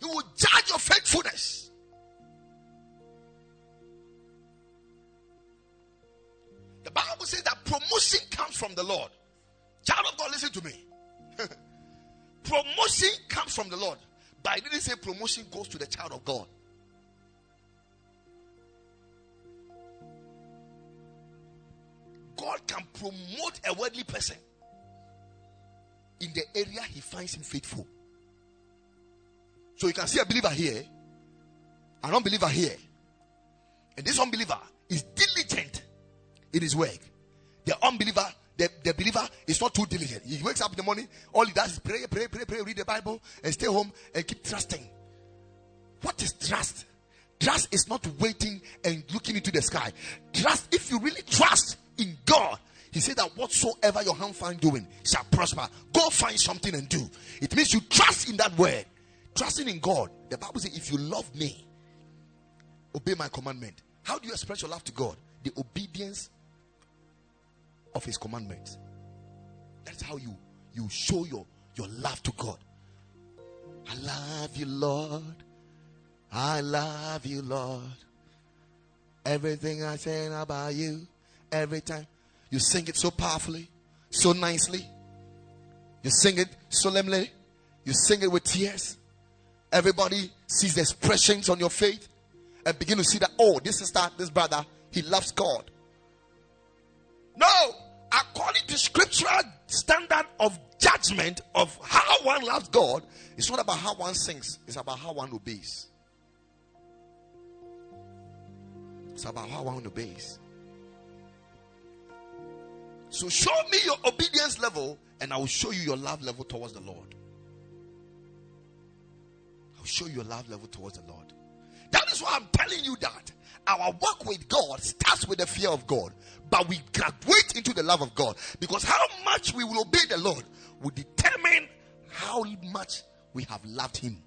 He will judge your faithfulness. The Bible says that promotion comes from the Lord. Child of God, listen to me. promotion comes from the Lord. But I didn't say promotion goes to the child of God. God can promote a worldly person in the area he finds him faithful. So you can see a believer here, an unbeliever here. And this unbeliever is diligent in his work. The unbeliever, the, the believer is not too diligent. He wakes up in the morning, all he does is pray, pray, pray, pray, read the Bible, and stay home and keep trusting. What is trust? Trust is not waiting and looking into the sky. Trust, if you really trust in God, he said that whatsoever your hand find doing shall prosper. Go find something and do. It means you trust in that word. Trusting in God. The Bible says, if you love me, obey my commandment. How do you express your love to God? The obedience of his commandments. That's how you you show your your love to God. I love you, Lord. I love you, Lord. Everything I say about you, every time you sing it so powerfully, so nicely. You sing it solemnly. You sing it with tears. Everybody sees the expressions on your face and begin to see that, oh, this sister, this brother, he loves God. No, according to scriptural standard of judgment of how one loves God, it's not about how one sings, it's about how one obeys. It's about how one obeys. So show me your obedience level, and I will show you your love level towards the Lord I'll show you your love level towards the Lord. That is why I'm telling you that our work with God starts with the fear of God, but we graduate into the love of God because how much we will obey the Lord will determine how much we have loved Him.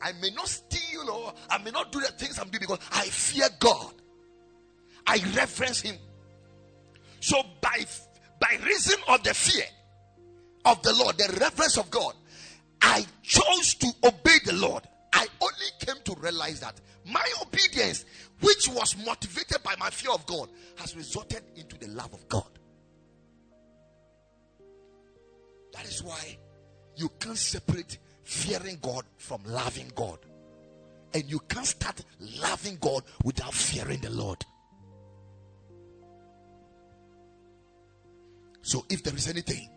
I may not steal or I may not do the things I'm doing because I fear God. I reverence Him. So by by reason of the fear, of the Lord, the reverence of God, I chose to obey the Lord. I only came to realize that my obedience, which was motivated by my fear of God, has resulted into the love of God. That is why you can't separate fearing God from loving God. And you can't start loving God without fearing the Lord. So if there is anything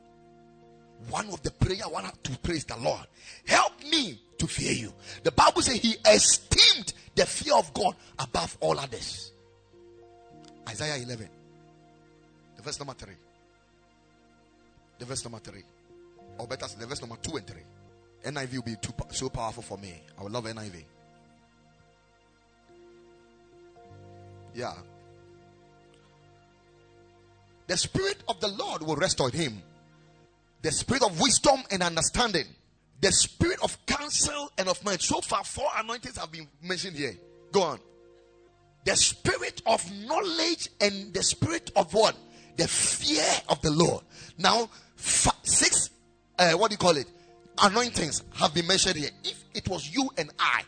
one of the prayer I want to praise the Lord. Help me to fear you. The Bible says he esteemed the fear of God above all others. Isaiah 11, the verse number 3. The verse number 3. Or better, the verse number 2 and 3. NIV will be too, so powerful for me. I would love NIV. Yeah. The Spirit of the Lord will rest on him the spirit of wisdom and understanding, the spirit of counsel and of might. So far, four anointings have been mentioned here. Go on. The spirit of knowledge and the spirit of what? The fear of the Lord. Now, five, six, uh, what do you call it? Anointings have been mentioned here. If it was you and I,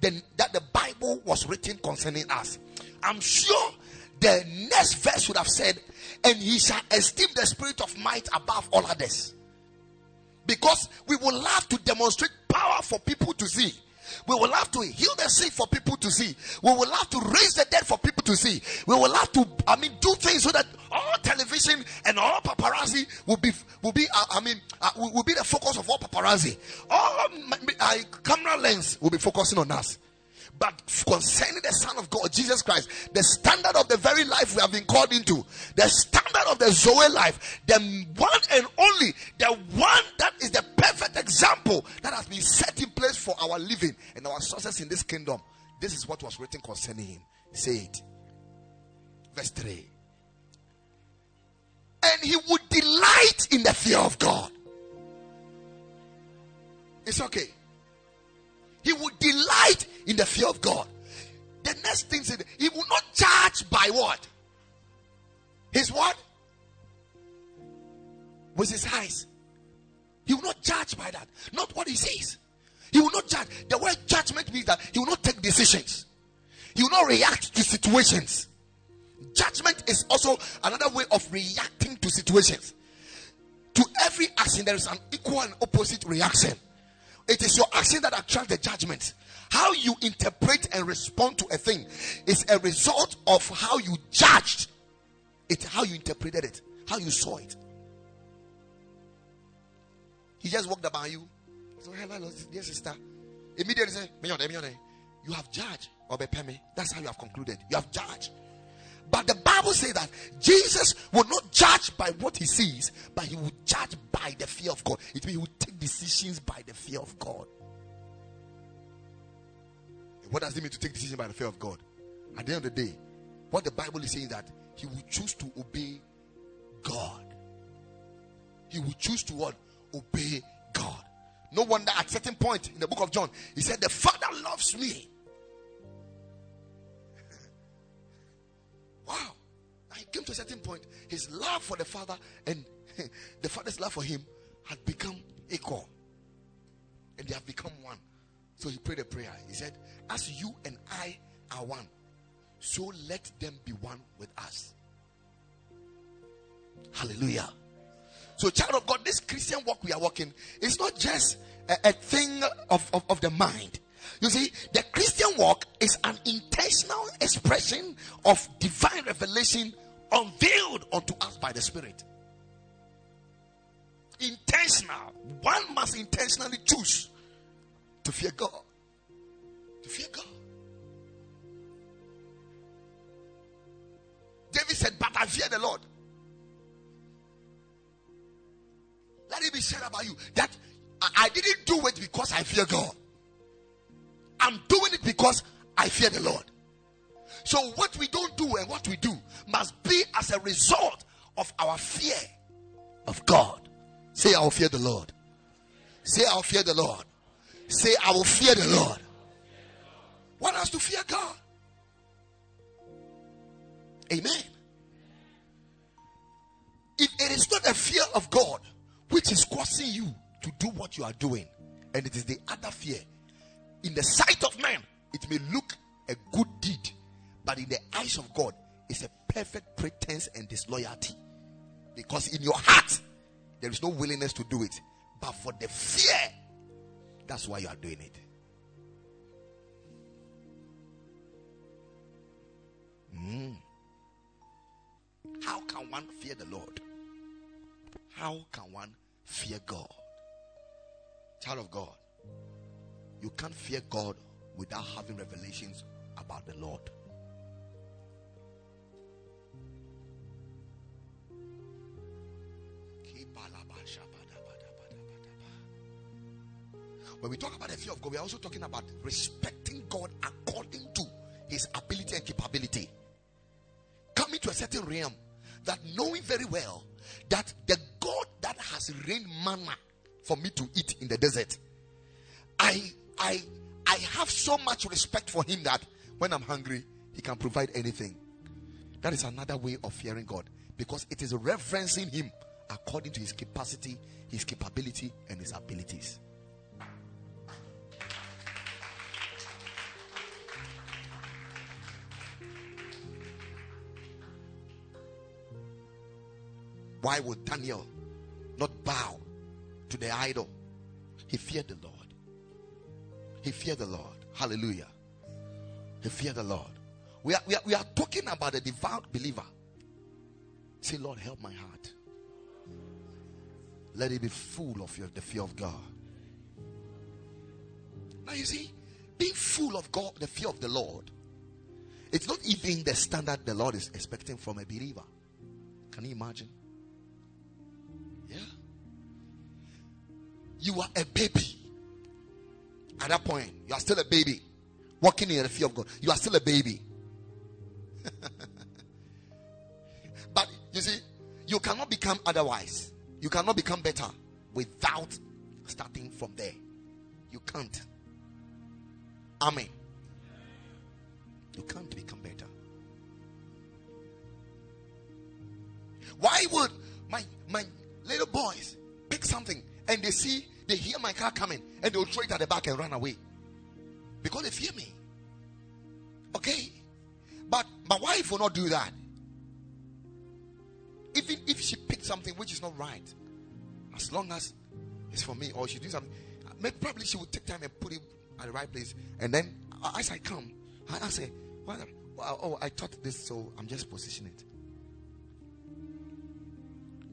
then that the Bible was written concerning us. I'm sure the next verse would have said, and he shall esteem the spirit of might above all others. Because we will love to demonstrate power for people to see. We will have to heal the sick for people to see. We will have to raise the dead for people to see. We will have to, I mean, do things so that all television and all paparazzi will be, will be, uh, I mean, uh, will be the focus of all paparazzi. All uh, camera lens will be focusing on us. But concerning the Son of God, Jesus Christ, the standard of the very life we have been called into, the standard of the Zoe life, the one and only, the one that is the perfect example that has been set in place for our living and our success in this kingdom. This is what was written concerning him. Say it. Verse 3. And he would delight in the fear of God. It's okay. He would delight in the fear of God. The next thing said, he will not judge by what? His what? With his eyes. He will not judge by that. Not what he sees. He will not judge. The word judgment means that he will not take decisions. He will not react to situations. Judgment is also another way of reacting to situations. To every action, there is an equal and opposite reaction. It is your action that attracts the judgment. How you interpret and respond to a thing is a result of how you judged it, how you interpreted it, how you saw it. He just walked about you. So, oh, hello, dear sister. Immediately say, You have judged. That's how you have concluded. You have judged. But the Bible says that Jesus will not judge by what he sees, but he will judge by the fear of God. It means he will decisions by the fear of God. What does it mean to take decisions by the fear of God? At the end of the day, what the Bible is saying that he will choose to obey God. He will choose to what? Obey God. No wonder at certain point in the book of John, he said, The Father loves me Wow. He came to a certain point. His love for the Father and the Father's love for him had become equal. And they have become one. So he prayed a prayer. He said, As you and I are one, so let them be one with us. Hallelujah. So, child of God, this Christian walk we are walking is not just a, a thing of, of, of the mind. You see, the Christian walk is an intentional expression of divine revelation unveiled unto us by the Spirit. Intentional. One must intentionally choose to fear God. To fear God. David said, But I fear the Lord. Let it be said about you that I didn't do it because I fear God. I'm doing it because I fear the Lord. So, what we don't do and what we do must be as a result of our fear of God. Say, I will fear the Lord. Say, I will fear the Lord. Say, I will fear the Lord. What else to fear God? Amen. If it is not a fear of God which is causing you to do what you are doing, and it is the other fear in the sight of man, it may look a good deed, but in the eyes of God, it's a perfect pretense and disloyalty. Because in your heart, there is no willingness to do it, but for the fear, that's why you are doing it. Mm. How can one fear the Lord? How can one fear God? Child of God, you can't fear God without having revelations about the Lord. When we talk about the fear of God, we are also talking about respecting God according to his ability and capability. Coming to a certain realm that knowing very well that the God that has rained manna for me to eat in the desert. I I I have so much respect for him that when I'm hungry, he can provide anything. That is another way of fearing God because it is reverencing him according to his capacity, his capability, and his abilities. Why would Daniel not bow to the idol? He feared the Lord. He feared the Lord. Hallelujah. He feared the Lord. We are, we are, we are talking about a devout believer. Say, Lord, help my heart. Let it be full of your, the fear of God. Now you see, being full of God, the fear of the Lord, it's not even the standard the Lord is expecting from a believer. Can you imagine? Yeah. You are a baby. At that point, you are still a baby. Walking in the fear of God. You are still a baby. but you see, you cannot become otherwise. You cannot become better without starting from there. You can't. Amen. You can't become better. Why would my my little boys pick something and they see they hear my car coming and they'll throw it at the back and run away? Because they fear me. Okay? But my wife will not do that. Even if she picked something which is not right, as long as it's for me, or she do something, uh, maybe probably she would take time and put it at the right place. And then uh, as I come, I, I say, well, oh, I thought this, so I'm just positioning it.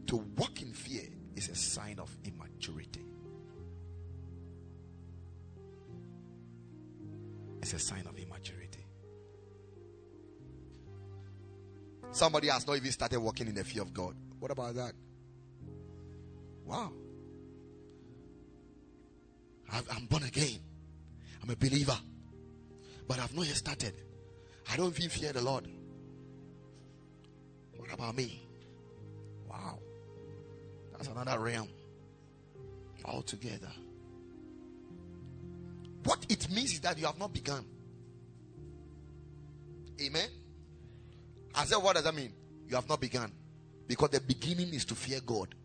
To walk in fear is a sign of immaturity. It's a sign of immaturity. Somebody has not even started walking in the fear of God. What about that? Wow. I'm born again. I'm a believer. But I've not yet started. I don't even fear the Lord. What about me? Wow. That's another realm altogether. What it means is that you have not begun. Amen. I said, what does that mean? You have not begun. Because the beginning is to fear God.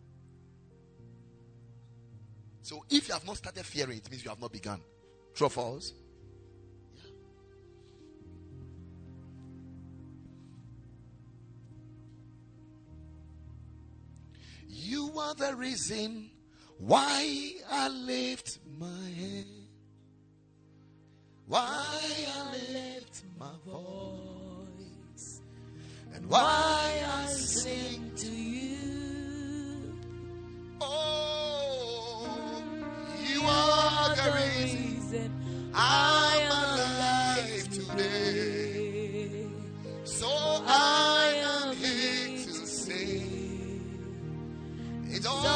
So if you have not started fearing, it means you have not begun. True or false? You are the reason why I lift my head. Why I lift my voice. And why I sing to you. Oh, you are the reason I am alive today. So I am here to sing. It's all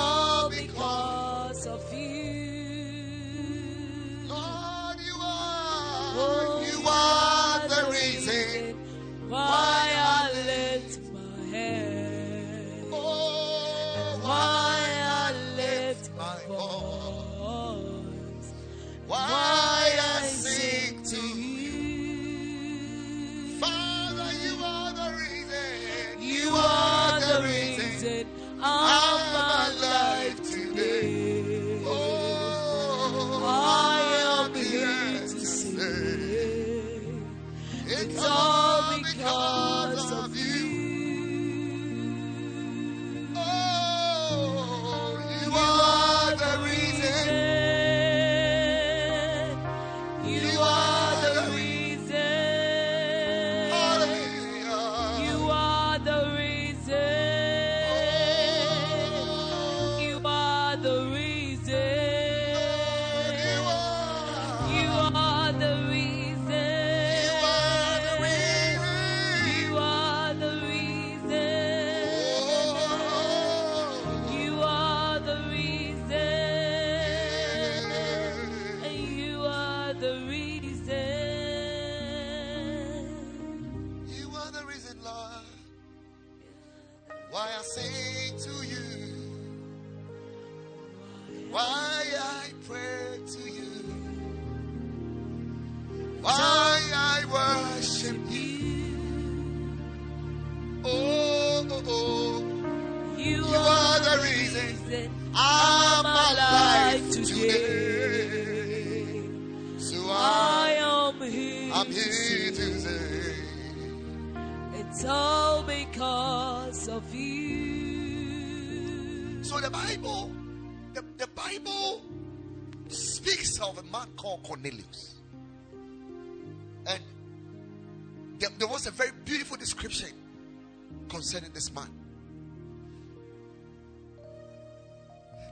concerning this man.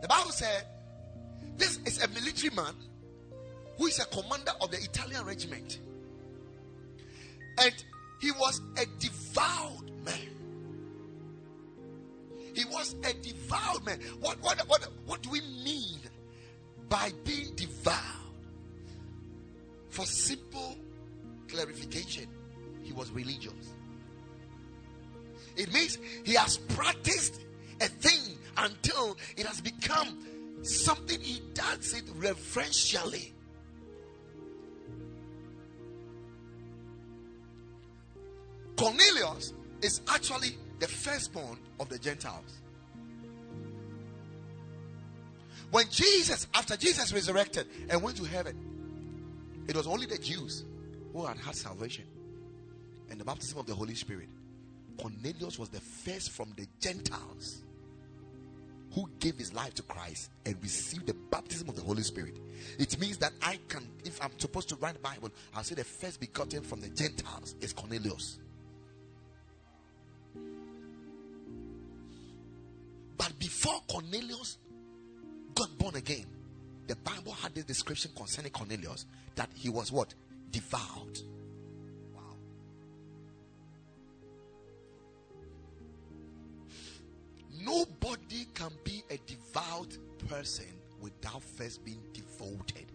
The Bible said this is a military man who is a commander of the Italian regiment. And he was a devout man. He was a devout man. What, what, what, what do we mean by being devout? For simple clarification, he was religious. It means he has practiced a thing until it has become something he does it reverentially. Cornelius is actually the firstborn of the Gentiles. When Jesus, after Jesus resurrected and went to heaven, it was only the Jews who had had salvation and the baptism of the Holy Spirit. Cornelius was the first from the Gentiles who gave his life to Christ and received the baptism of the Holy Spirit. It means that I can, if I'm supposed to write the Bible, I'll say the first begotten from the Gentiles is Cornelius. But before Cornelius got born again, the Bible had this description concerning Cornelius that he was what? Devout. Person without first being devoted.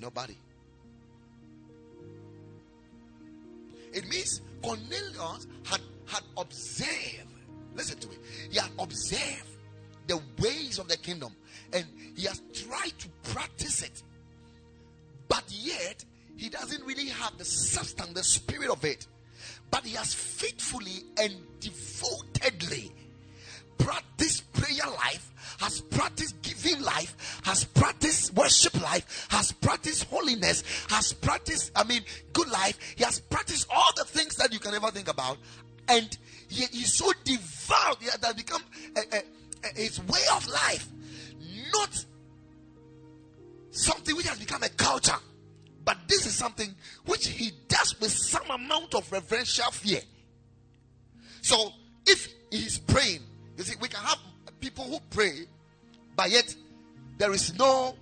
Nobody. It means Cornelius had, had observed, listen to me, he had observed the ways of the kingdom and he has tried to practice it. But yet, he doesn't really have the substance, the spirit of it. But he has faithfully and devotedly practiced prayer life, has practiced giving life, has practiced worship life, has practiced holiness, has practiced, I mean, good life. He has practiced all the things that you can ever think about. And he, he's so devout has become a, a, a- his way of life, not something which has become a culture. But this is something which he does with some amount of reverential fear. So if he's praying, you see, we can have people who pray, but yet there is no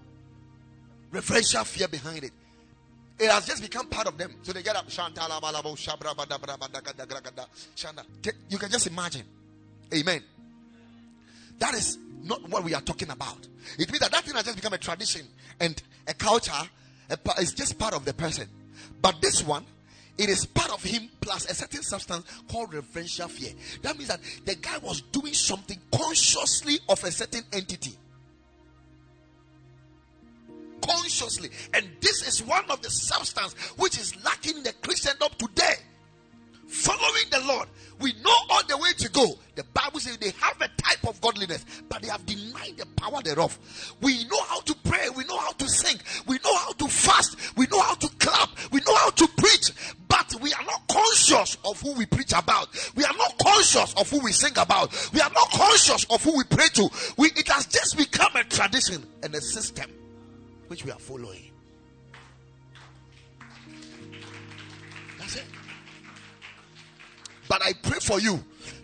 reverential fear behind it. It has just become part of them. So they get up. You can just imagine. Amen. That is not what we are talking about. It means that that thing has just become a tradition and a culture. It's just part of the person. But this one, it is part of him plus a certain substance called reverential fear. That means that the guy was doing something consciously of a certain entity. Consciously. And this is one of the substance which is lacking in the Christendom today following the Lord. We know all the way to go. The Bible says they have a type of godliness, but they have denied the power thereof. We know how to pray, we know how to sing, we know how to fast, we know how to clap, we know how to preach, but we are not conscious of who we preach about. We are not conscious of who we sing about. We are not conscious of who we pray to. We, it has just become a tradition and a system which we are following. But I pray for you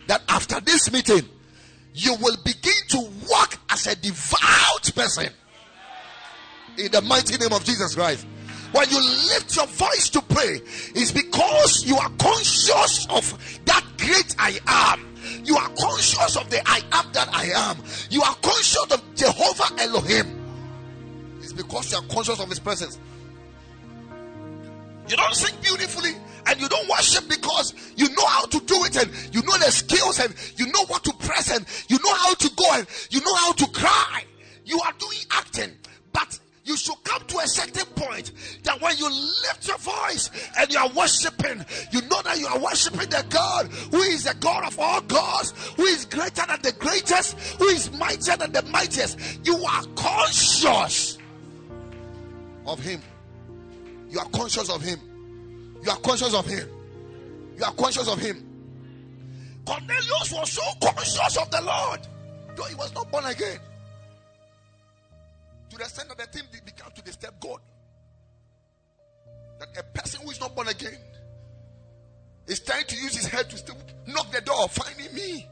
that after this meeting, you will begin to walk as a devout person. In the mighty name of Jesus Christ. When you lift your voice to pray, it's because you are conscious of that great I am. You are conscious of the I am that I am. You are conscious of Jehovah Elohim. It's because you are conscious of his presence. You don't sing beautifully and you don't worship because you know how to do it and you know the skills and you know what to press and you know how to go and you know how to cry. You are doing acting, but you should come to a certain point that when you lift your voice and you are worshiping, you know that you are worshiping the God who is the God of all gods, who is greater than the greatest, who is mightier than the mightiest. You are conscious of Him. You are conscious of Him. You are conscious of Him. You are conscious of Him. Cornelius was so conscious of the Lord, though he was not born again to the extent that the thing began to disturb God. That a person who is not born again is trying to use his head to still knock the door, finding me.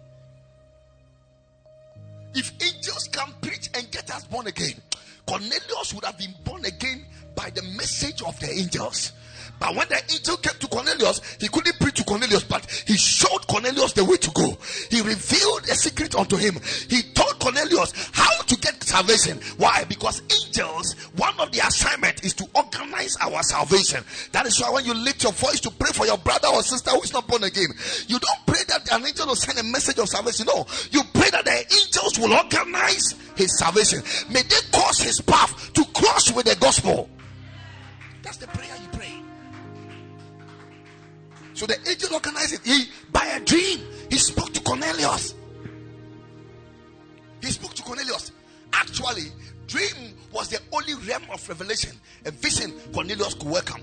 If angels can preach and get us born again, Cornelius would have been born again by the message of the angels. But when the angel came to Cornelius, he couldn't preach to Cornelius, but he showed Cornelius the way to go. He revealed a secret unto him. He told Cornelius how to get salvation. Why? Because angels, one of the assignment is to organize our salvation. That is why when you lift your voice to pray for your brother or sister who is not born again, you don't pray that an angel will send a message of salvation. No, you pray that the angels will organize his salvation. May they cause his path to cross with the gospel. That's the prayer you pray. So the angel organized it. He, by a dream, he spoke to Cornelius. He spoke to Cornelius. Actually, dream was the only realm of revelation, a vision Cornelius could welcome.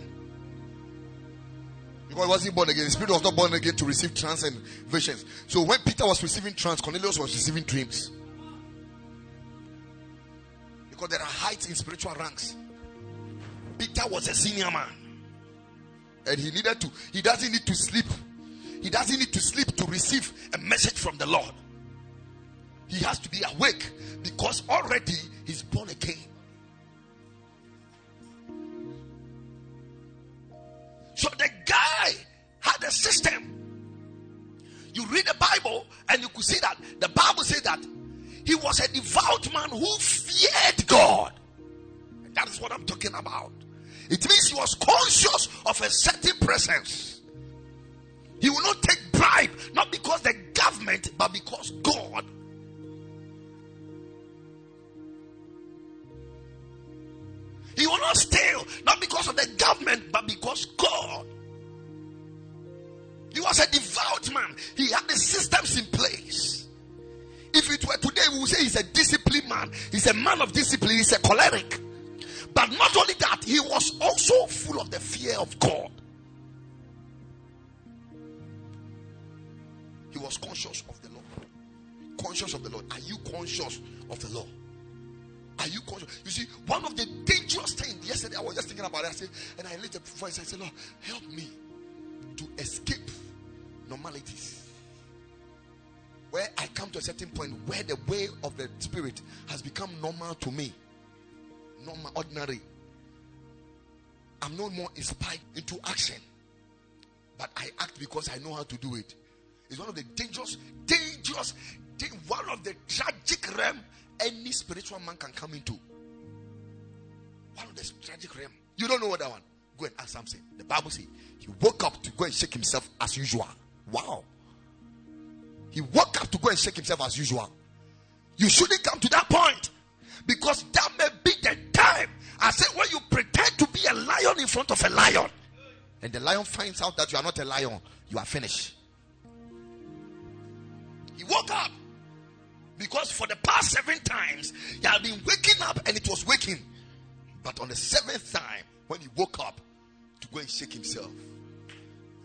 Because he wasn't born again. The spirit was not born again to receive trance and visions. So when Peter was receiving trance, Cornelius was receiving dreams. Because there are heights in spiritual ranks. Peter was a senior man and he needed to he doesn't need to sleep. He doesn't need to sleep to receive a message from the lord. He has to be awake because already he's born again. So the guy had a system. You read the bible and you could see that the bible says that he was a devout man who feared god. That is what i'm talking about it means he was conscious of a certain presence. He will not take bribe, not because the government, but because God. He will not steal, not because of the government, but because God. He was a devout man. He had the systems in place. If it were today, we would say he's a disciplined man. He's a man of discipline. He's a choleric. But not only that, he was also full of the fear of God. He was conscious of the law. Conscious of the Lord. Are you conscious of the law? Are you conscious? You see, one of the dangerous things yesterday, I was just thinking about it. I said, and I lifted voice. I said, Lord, help me to escape normalities. Where I come to a certain point where the way of the spirit has become normal to me normal, ordinary. I'm no more inspired into action. But I act because I know how to do it. It's one of the dangerous, dangerous, one of the tragic realm any spiritual man can come into. One of the tragic realm. You don't know what that one. Go and ask something. The Bible says he woke up to go and shake himself as usual. Wow. He woke up to go and shake himself as usual. You shouldn't come to that point because that may be the. I said, when you pretend to be a lion in front of a lion, and the lion finds out that you are not a lion, you are finished. He woke up because for the past seven times he had been waking up and it was waking. But on the seventh time, when he woke up to go and shake himself,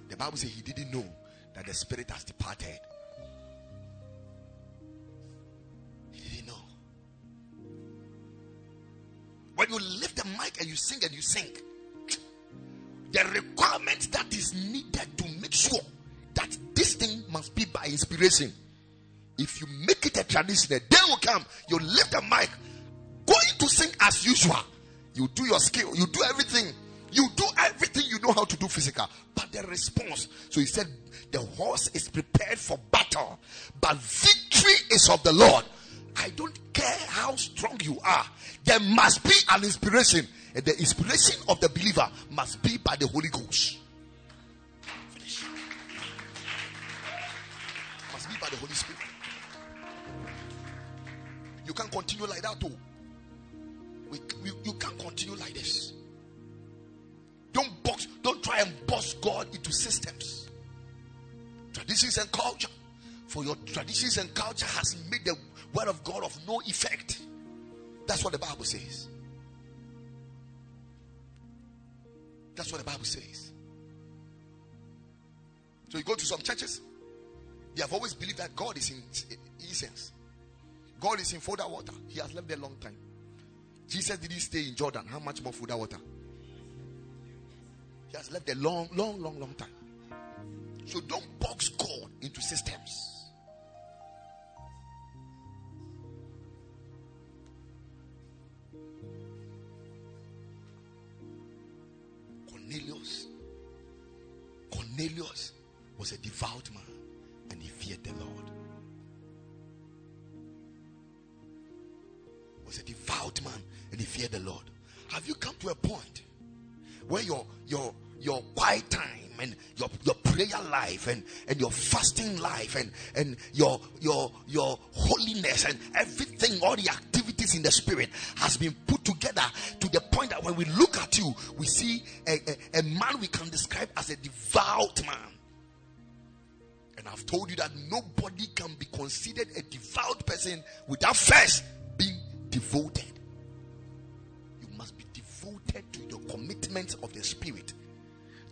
the Bible says he didn't know that the spirit has departed. When you lift the mic and you sing and you sing, the requirement that is needed to make sure that this thing must be by inspiration. If you make it a tradition, a day will come, you lift the mic, going to sing as usual. You do your skill, you do everything. You do everything you know how to do physical. But the response, so he said, the horse is prepared for battle, but victory is of the Lord. I don't care how strong you are, there must be an inspiration. And the inspiration of the believer must be by the Holy Ghost. Finish. Must be by the Holy Spirit. You can't continue like that, too. We, we, you can't continue like this. Don't box, don't try and box God into systems, traditions, and culture. For your traditions and culture has made the word of God of no effect. That's what the Bible says. That's what the Bible says. So you go to some churches, they have always believed that God is in essence. God is in Florida water. He has left there a long time. Jesus didn't stay in Jordan. How much more Florida water? He has left a long, long, long, long time. So don't box God into systems. Cornelius. Cornelius was a devout man and he feared the Lord. Was a devout man and he feared the Lord. Have you come to a point where your your your quiet time and your, your prayer life and, and your fasting life and, and your your your holiness and everything, all the activities in the spirit has been put together to the point that when we look at you, we see a, a, a man we can describe as a devout man. And I've told you that nobody can be considered a devout person without first being devoted. You must be devoted to the commitment of the Spirit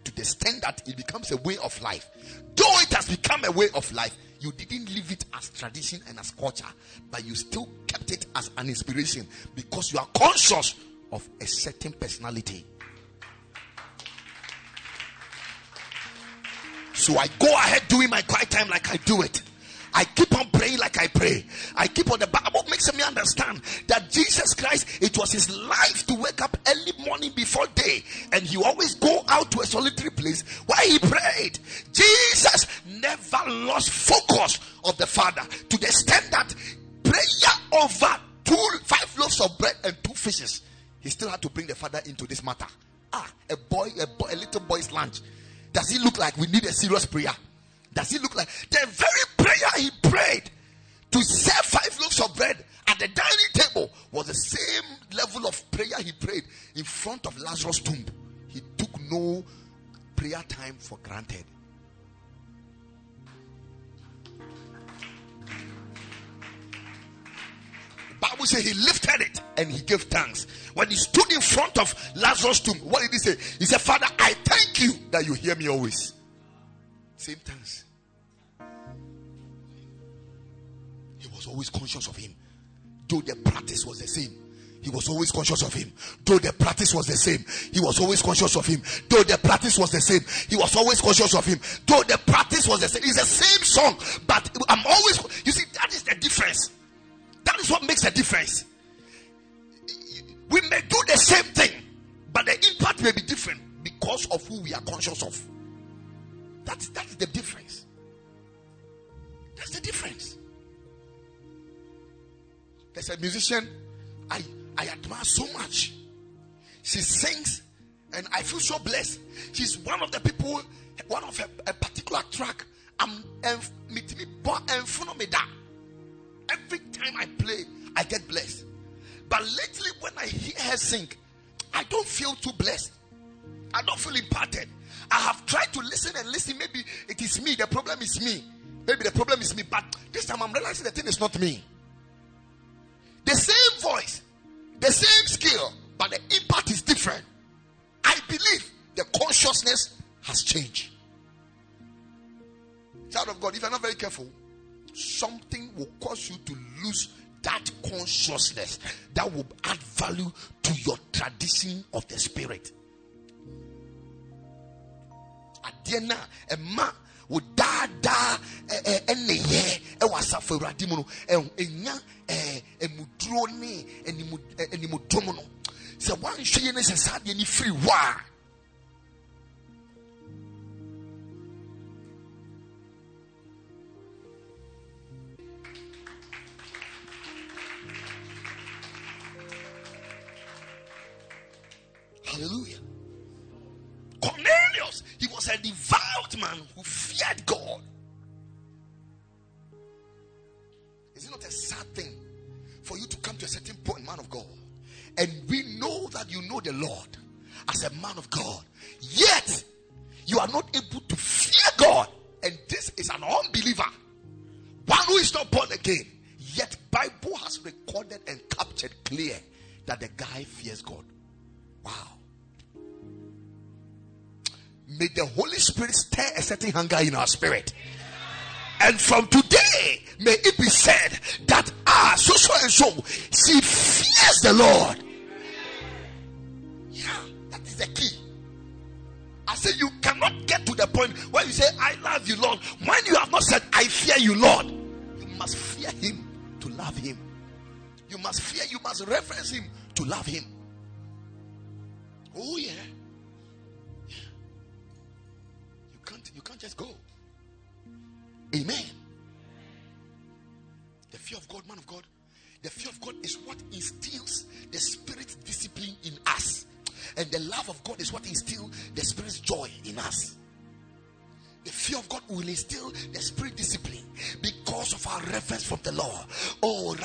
to the extent that it becomes a way of life. Though it has become a way of life, you didn't leave it as tradition and as culture, but you still kept it as an inspiration because you are conscious of a certain personality. So I go ahead doing my quiet time like I do it. I keep on praying like I pray. I keep on the Bible makes me understand that Jesus Christ, it was his life to wake up early morning before day, and he always go out to a solitary place where he prayed. Jesus never lost focus of the Father to the extent that prayer over two five loaves of bread and two fishes, he still had to bring the Father into this matter. Ah, a boy, a boy, a little boy's lunch. Does it look like we need a serious prayer? Does it look like the very prayer he prayed to serve five loaves of bread at the dining table was the same level of prayer he prayed in front of Lazarus' tomb? He took no prayer time for granted. The Bible says he lifted it and he gave thanks. When he stood in front of Lazarus' tomb, what did he say? He said, Father, I thank you that you hear me always. Same thanks. He was always conscious of him, though the practice was the same. He was always conscious of him. Though the practice was the same, he was always conscious of him. Though the practice was the same, he was always conscious of him. Though the practice was the same, it's the same song, but I'm always, you see, that is the difference. That is what makes the difference. We may do the same thing, but the impact may be different because of who we are conscious of. That's that's the difference. That's the difference. There's a musician I I admire so much. She sings, and I feel so blessed. She's one of the people, one of a, a particular track. I'm me and Every time I play, I get blessed. But lately, when I hear her sing, I don't feel too blessed. I don't feel imparted. I have tried to listen and listen. Maybe it is me. The problem is me. Maybe the problem is me. But this time I'm realizing the thing is not me. The same voice, the same skill, but the impact is different. I believe the consciousness has changed. Child of God, if you're not very careful, something will cause you to lose that consciousness that will add value to your tradition of the spirit. a ɛma wo daadaa ɛne eh, eh, yɛ ɛwɔ asafo awurade mu no ɛnya eh, ɛmuduro ne animudom no sɛ woanhwɛ yɛ no sɛ saa adeɛ no firi hɔ a Hallelujah. Cornelius, he was a devout man who feared God. As a man of God, yet you are not able to fear God, and this is an unbeliever, one who is not born again. Yet Bible has recorded and captured clear that the guy fears God. Wow. May the Holy Spirit stir a certain hunger in our spirit. And from today, may it be said that ah, so so and so, she fears the Lord. Yeah, is the key. I say you cannot get to the point where you say, I love you, Lord. When you have not said, I fear you, Lord, you must fear him to love him. You must fear, you must reference him to love him. Oh, yeah. yeah. You can't you can't just go. Amen. The fear of God, man of God. The fear of God is what instills the spirit discipline in us. And the love of God is what instills the spirit's joy in us. The fear of God will instill the spirit discipline because of our reference from the Lord. Oh,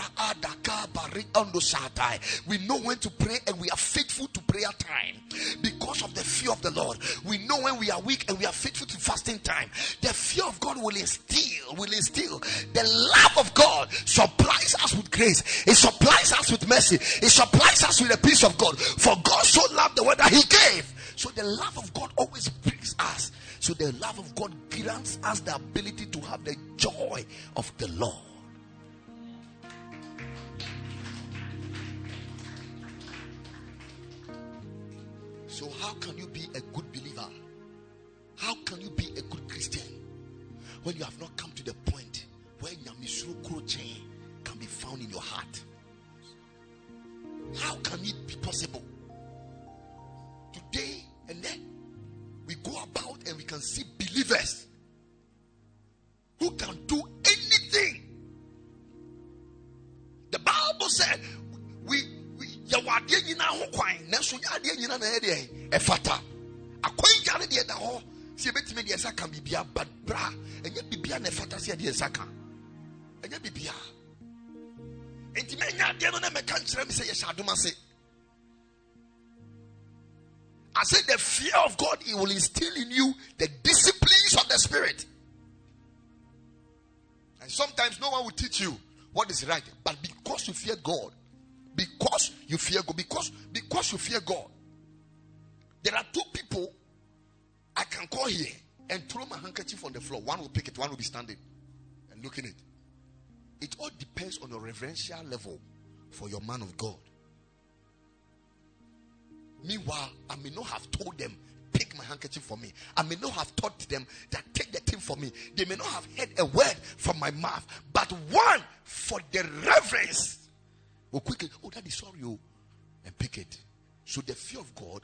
we know when to pray and we are faithful to prayer time because of the fear of the Lord. We know when we are weak and we are faithful to fasting time. The fear of God will instill, will instill the love of God supplies us with grace, it supplies us with mercy, it supplies us with the peace of God. For God so loved the world that He gave. So the love of God always brings us so the love of God grants us the ability to have the joy of the Lord. So, how can you be a good believer? How can you be a good Christian when you have not come to the point where Nyamisuru Kuroche can be found in your heart? How can it be possible? Today and then we go about and we can see believers who can do anything. The Bible said, we yɛwɔ adeɛ nyinaa ho kwan. Nanso yɛ adeɛ nyinaa na yɛ deɛ ɛfata akwan gya ne deɛ da hɔ sɛ yɛbɛtumi deɛ ɛsa ka biribia but bra ɛnyɛ biribia na ɛfata sɛ yɛdeɛ ɛsa ka. Ɛnyɛ biribia nti mɛnya adeɛ no na mɛka nkyerɛ me sɛ yɛhyɛ adom ase I said the fear of God it will instill in you the disciplines of the spirit. And sometimes no one will teach you what is right, but because you fear God, because you fear God, because because you fear God, there are two people I can call here and throw my handkerchief on the floor. One will pick it, one will be standing and looking at it. It all depends on your reverential level for your man of God. Meanwhile, I may not have told them, take my handkerchief for me. I may not have taught them that take the thing for me. They may not have heard a word from my mouth, but one for the reverence will quickly, oh, is sorry, you, and pick it. So the fear of God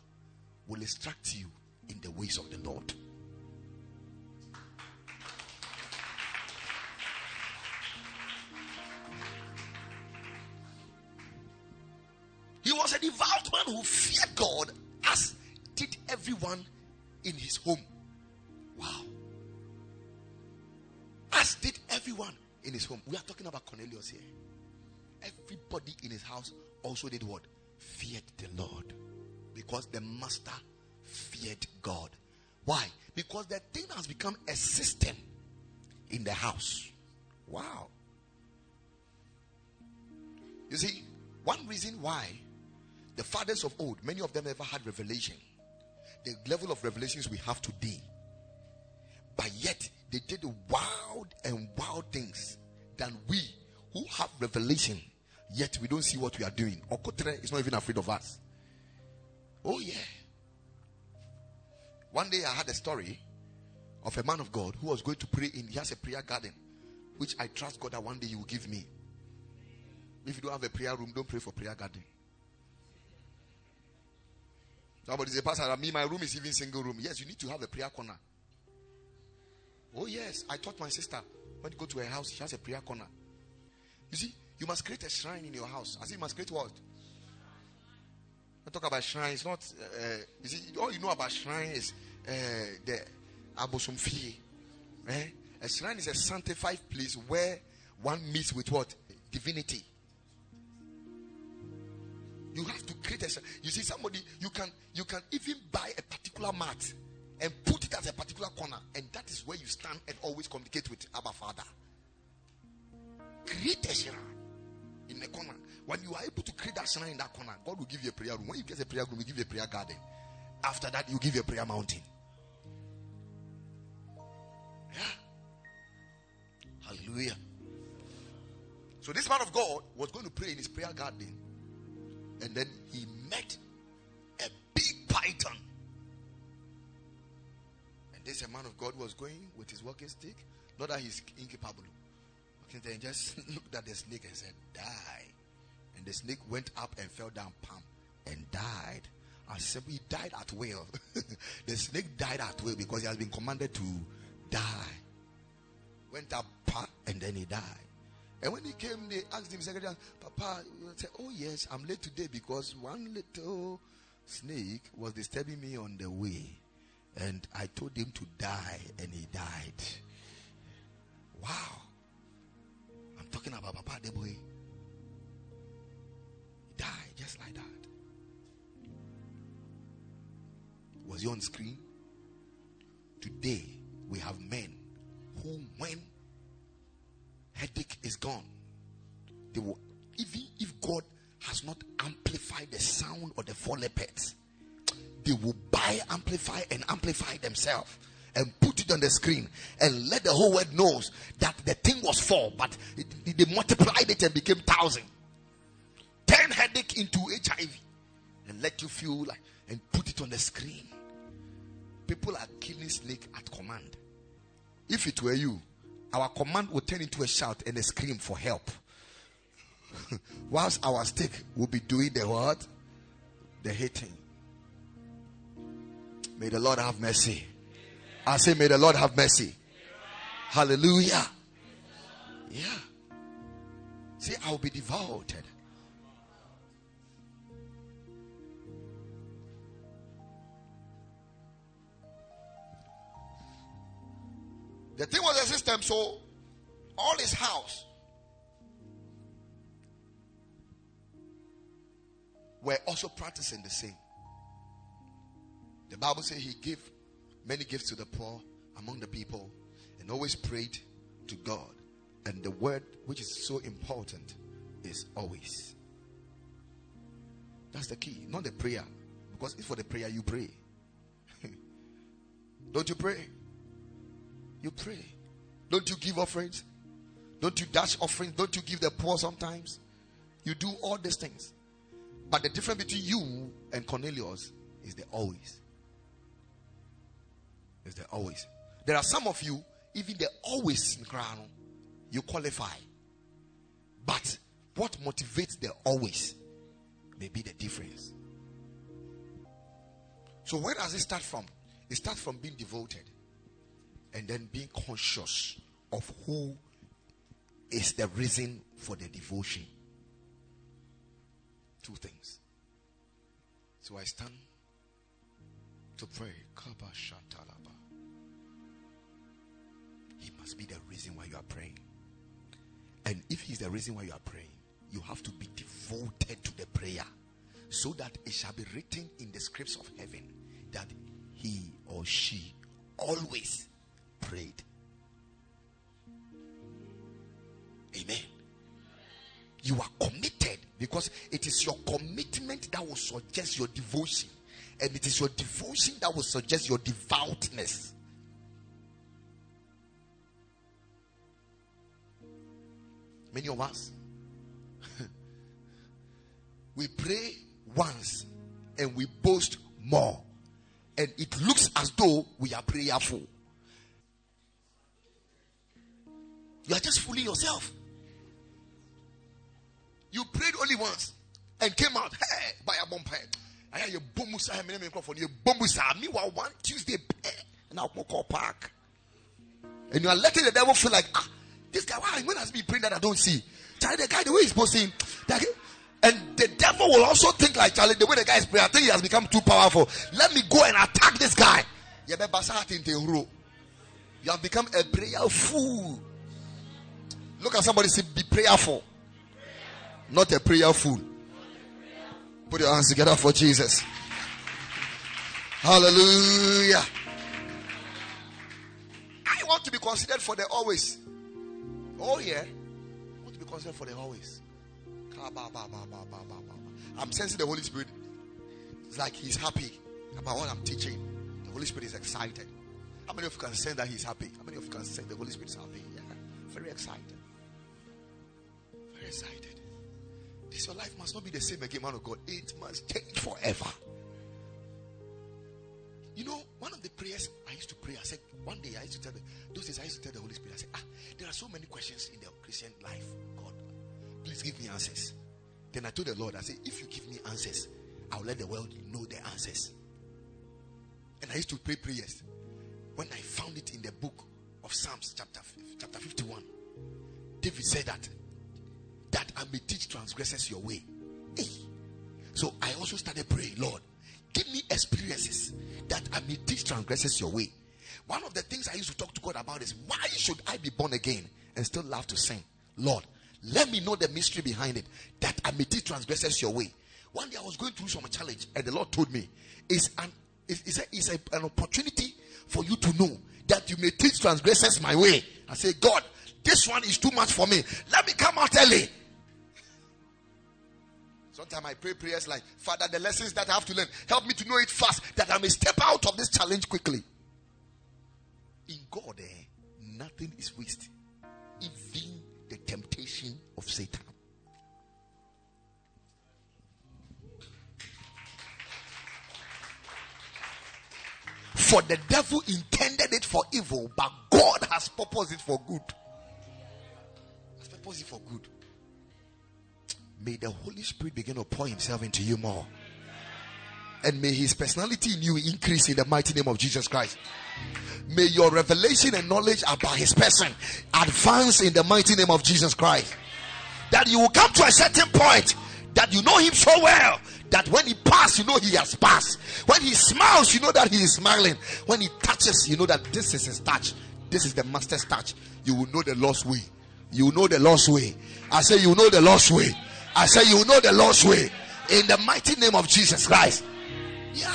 will instruct you in the ways of the Lord. He was a devout man who feared God as did everyone in his home. Wow. As did everyone in his home. We are talking about Cornelius here. Everybody in his house also did what? Feared the Lord. Because the master feared God. Why? Because the thing has become a system in the house. Wow. You see, one reason why the fathers of old, many of them never had revelation. The level of revelations we have today. But yet, they did wild and wild things than we who have revelation, yet we don't see what we are doing. Okotre is not even afraid of us. Oh, yeah. One day I had a story of a man of God who was going to pray in, he has a prayer garden, which I trust God that one day he will give me. If you don't have a prayer room, don't pray for prayer garden. Somebody say, Pastor, me, my room is even single room. Yes, you need to have a prayer corner. Oh, yes. I taught my sister when you go to her house, she has a prayer corner. You see, you must create a shrine in your house. I say, you must create what? I talk about shrine. It's not, uh, you see, all you know about shrine is uh, the abosumfi. Eh? A shrine is a sanctified place where one meets with what? Divinity. You have to create a. You see, somebody you can you can even buy a particular mat and put it as a particular corner, and that is where you stand and always communicate with Abba Father. Create a shrine in the corner. When you are able to create that shrine in that corner, God will give you a prayer room. When you get a prayer room, He give you a prayer garden. After that, you give you a prayer mountain. Yeah. Hallelujah. So this man of God was going to pray in his prayer garden. And then he met a big python. And this man of God was going with his walking stick. Not that he's incapable. Okay, then just looked at the snake and said, Die. And the snake went up and fell down, palm, and died. I said, He died at will. the snake died at will because he has been commanded to die. Went up, and then he died. And when he came, they asked him, Secretary, Papa, said, Oh, yes, I'm late today because one little snake was disturbing me on the way. And I told him to die, and he died. Wow. I'm talking about Papa the boy. He died just like that. Was he on screen? Today, we have men who, when headache is gone. They will, even if God has not amplified the sound of the four leopards, they will buy, amplify, and amplify themselves and put it on the screen and let the whole world knows that the thing was four, but it, they multiplied it and became thousand. Turn headache into HIV and let you feel like and put it on the screen. People are killing snake at command. If it were you, our command will turn into a shout and a scream for help. Whilst our stick will be doing the what? The hitting. May the Lord have mercy. I say, May the Lord have mercy. Hallelujah. Yeah. See, I'll be devoted. The thing was a system, so all his house were also practicing the same. The Bible says he gave many gifts to the poor among the people and always prayed to God. And the word which is so important is always. That's the key, not the prayer. Because if for the prayer you pray. Don't you pray? You pray. Don't you give offerings? Don't you dash offerings? Don't you give the poor sometimes? You do all these things. But the difference between you and Cornelius is the always. Is the always. There are some of you, even the always in crown, you qualify. But what motivates the always may be the difference. So where does it start from? It starts from being devoted and then being conscious of who is the reason for the devotion. Two things. So I stand to pray. He must be the reason why you are praying. And if he's the reason why you are praying, you have to be devoted to the prayer so that it shall be written in the scripts of heaven that he or she always prayed. Amen. You are committed because it is your commitment that will suggest your devotion, and it is your devotion that will suggest your devoutness. Many of us, we pray once and we boast more, and it looks as though we are prayerful. You are just fooling yourself. You prayed only once and came out. Hey, by a bump I hear your bomusa. I mean, microphone. Your bomusa. Me one Tuesday. And I'll call park. And you are letting the devil feel like ah, this guy. Why when has been praying that I don't see? Charlie, the guy the way he's posting. And the devil will also think like Charlie, the way the guy is praying, I think he has become too powerful. Let me go and attack this guy. You have become a prayer fool. Look at somebody say, Be prayerful, not a prayer fool. Put your hands together for Jesus. Hallelujah. I want to be considered for the always. Oh, yeah. I want to be considered for the always. I'm sensing the Holy Spirit. It's like He's happy about what I'm teaching. The Holy Spirit is excited. How many of you can sense that He's happy? How many of you can sense the Holy Spirit is happy? Yeah. Very excited. This your life must not be the same again, man of God. It must change forever. You know, one of the prayers I used to pray, I said, one day I used to tell the, those days I used to tell the Holy Spirit, I said, ah, there are so many questions in the Christian life. God, please give me answers. Then I told the Lord, I said, if you give me answers, I'll let the world know the answers. And I used to pray prayers. When I found it in the book of Psalms, chapter, chapter 51, David said that, that I may teach transgressors your way. Hey. So I also started praying, Lord, Give me experiences that I may teach transgressors your way. One of the things I used to talk to God about is why should I be born again and still love to sing? Lord, let me know the mystery behind it that I may teach transgressors your way. One day I was going through some challenge and the Lord told me it's an it's, a, it's a, an opportunity for you to know that you may teach transgressors my way. I say, God, this one is too much for me. Let me come out early. Sometimes I pray prayers like, Father, the lessons that I have to learn, help me to know it fast that I may step out of this challenge quickly. In God, eh, nothing is wasted, even the temptation of Satan. For the devil intended it for evil, but God has purposed it for good. Has purposed it for good. May the Holy Spirit begin to pour Himself into you more. And may His personality in you increase in the mighty name of Jesus Christ. May your revelation and knowledge about His person advance in the mighty name of Jesus Christ. That you will come to a certain point that you know Him so well that when He passes, you know He has passed. When He smiles, you know that He is smiling. When He touches, you know that this is His touch. This is the Master's touch. You will know the lost way. You know the lost way. I say, you know the lost way. I say, You know the Lord's way. In the mighty name of Jesus Christ. Yeah,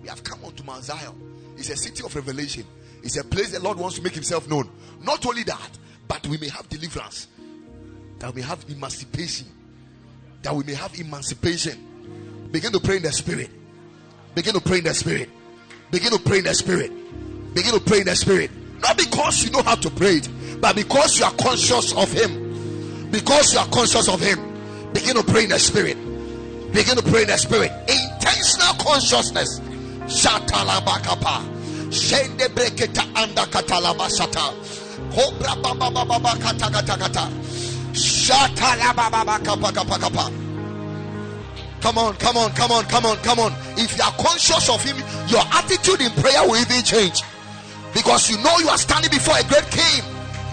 we have come on to Mount Zion. It's a city of revelation. It's a place the Lord wants to make himself known. Not only that, but we may have deliverance. That we have emancipation. That we may have emancipation. Begin to pray in the spirit. Begin to pray in the spirit. Begin to pray in the spirit. Begin to pray in the spirit. Not because you know how to pray it, but because you are conscious of Him. Because you are conscious of Him. Begin to pray in the spirit. Begin to pray in the spirit. Intentional consciousness. Shatalabakapa. Shende breketa anda katalabasata. Cobra baba baba baba kata kata kata. Shatalababa kapa kapa kapa. Come on, come on, come on, come on, come on. If you are conscious of Him, your attitude in prayer will even change. Because you know you are standing before a great king.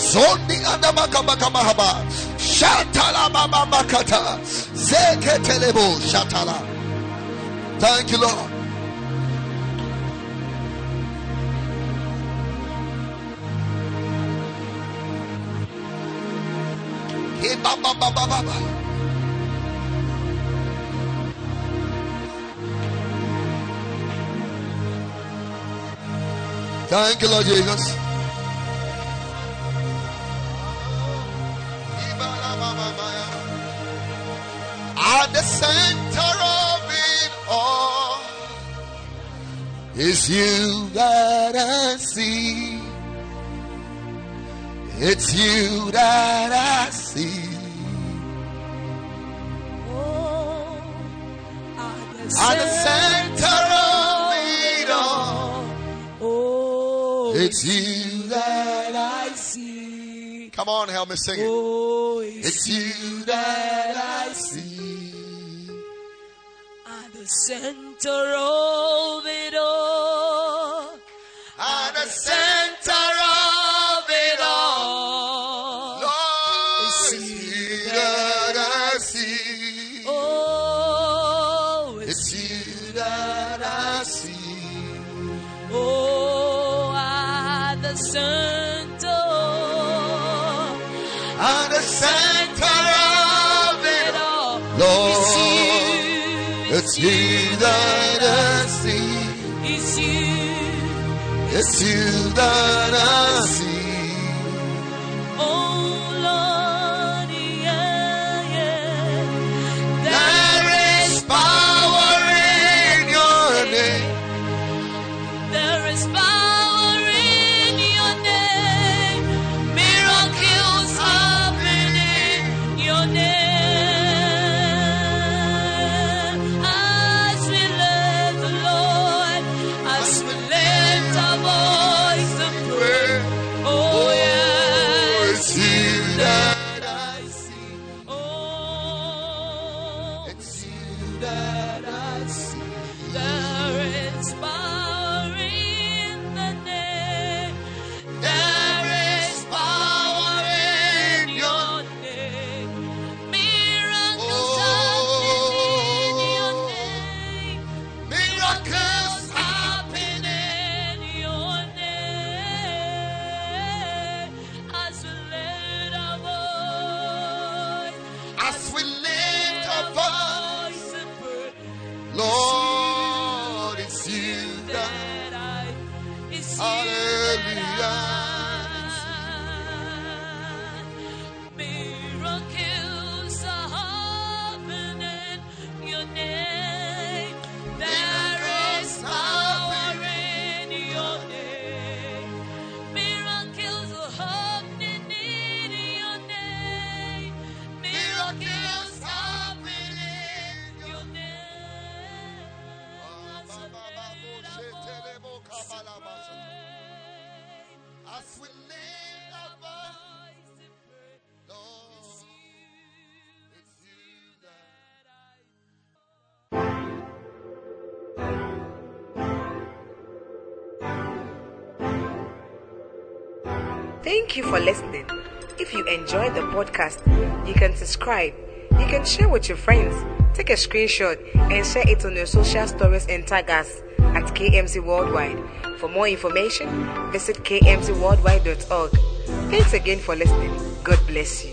Zondi anda bakaba kaba haba. Shatala baba bakata. Zeketelebo shatala. Thank you, Lord. Thank you, Lord Jesus. At the center of it all. It's you that I see. It's you that I see. Oh, at the center of it all. Oh, it's you that I see. Come on, help me sing it. Oh, it's, it's you that I see at the center of it all. At the center Decidirá se Thank you for listening. If you enjoy the podcast, you can subscribe. You can share with your friends. Take a screenshot and share it on your social stories and tag us at KMC Worldwide. For more information, visit kmcworldwide.org. Thanks again for listening. God bless you.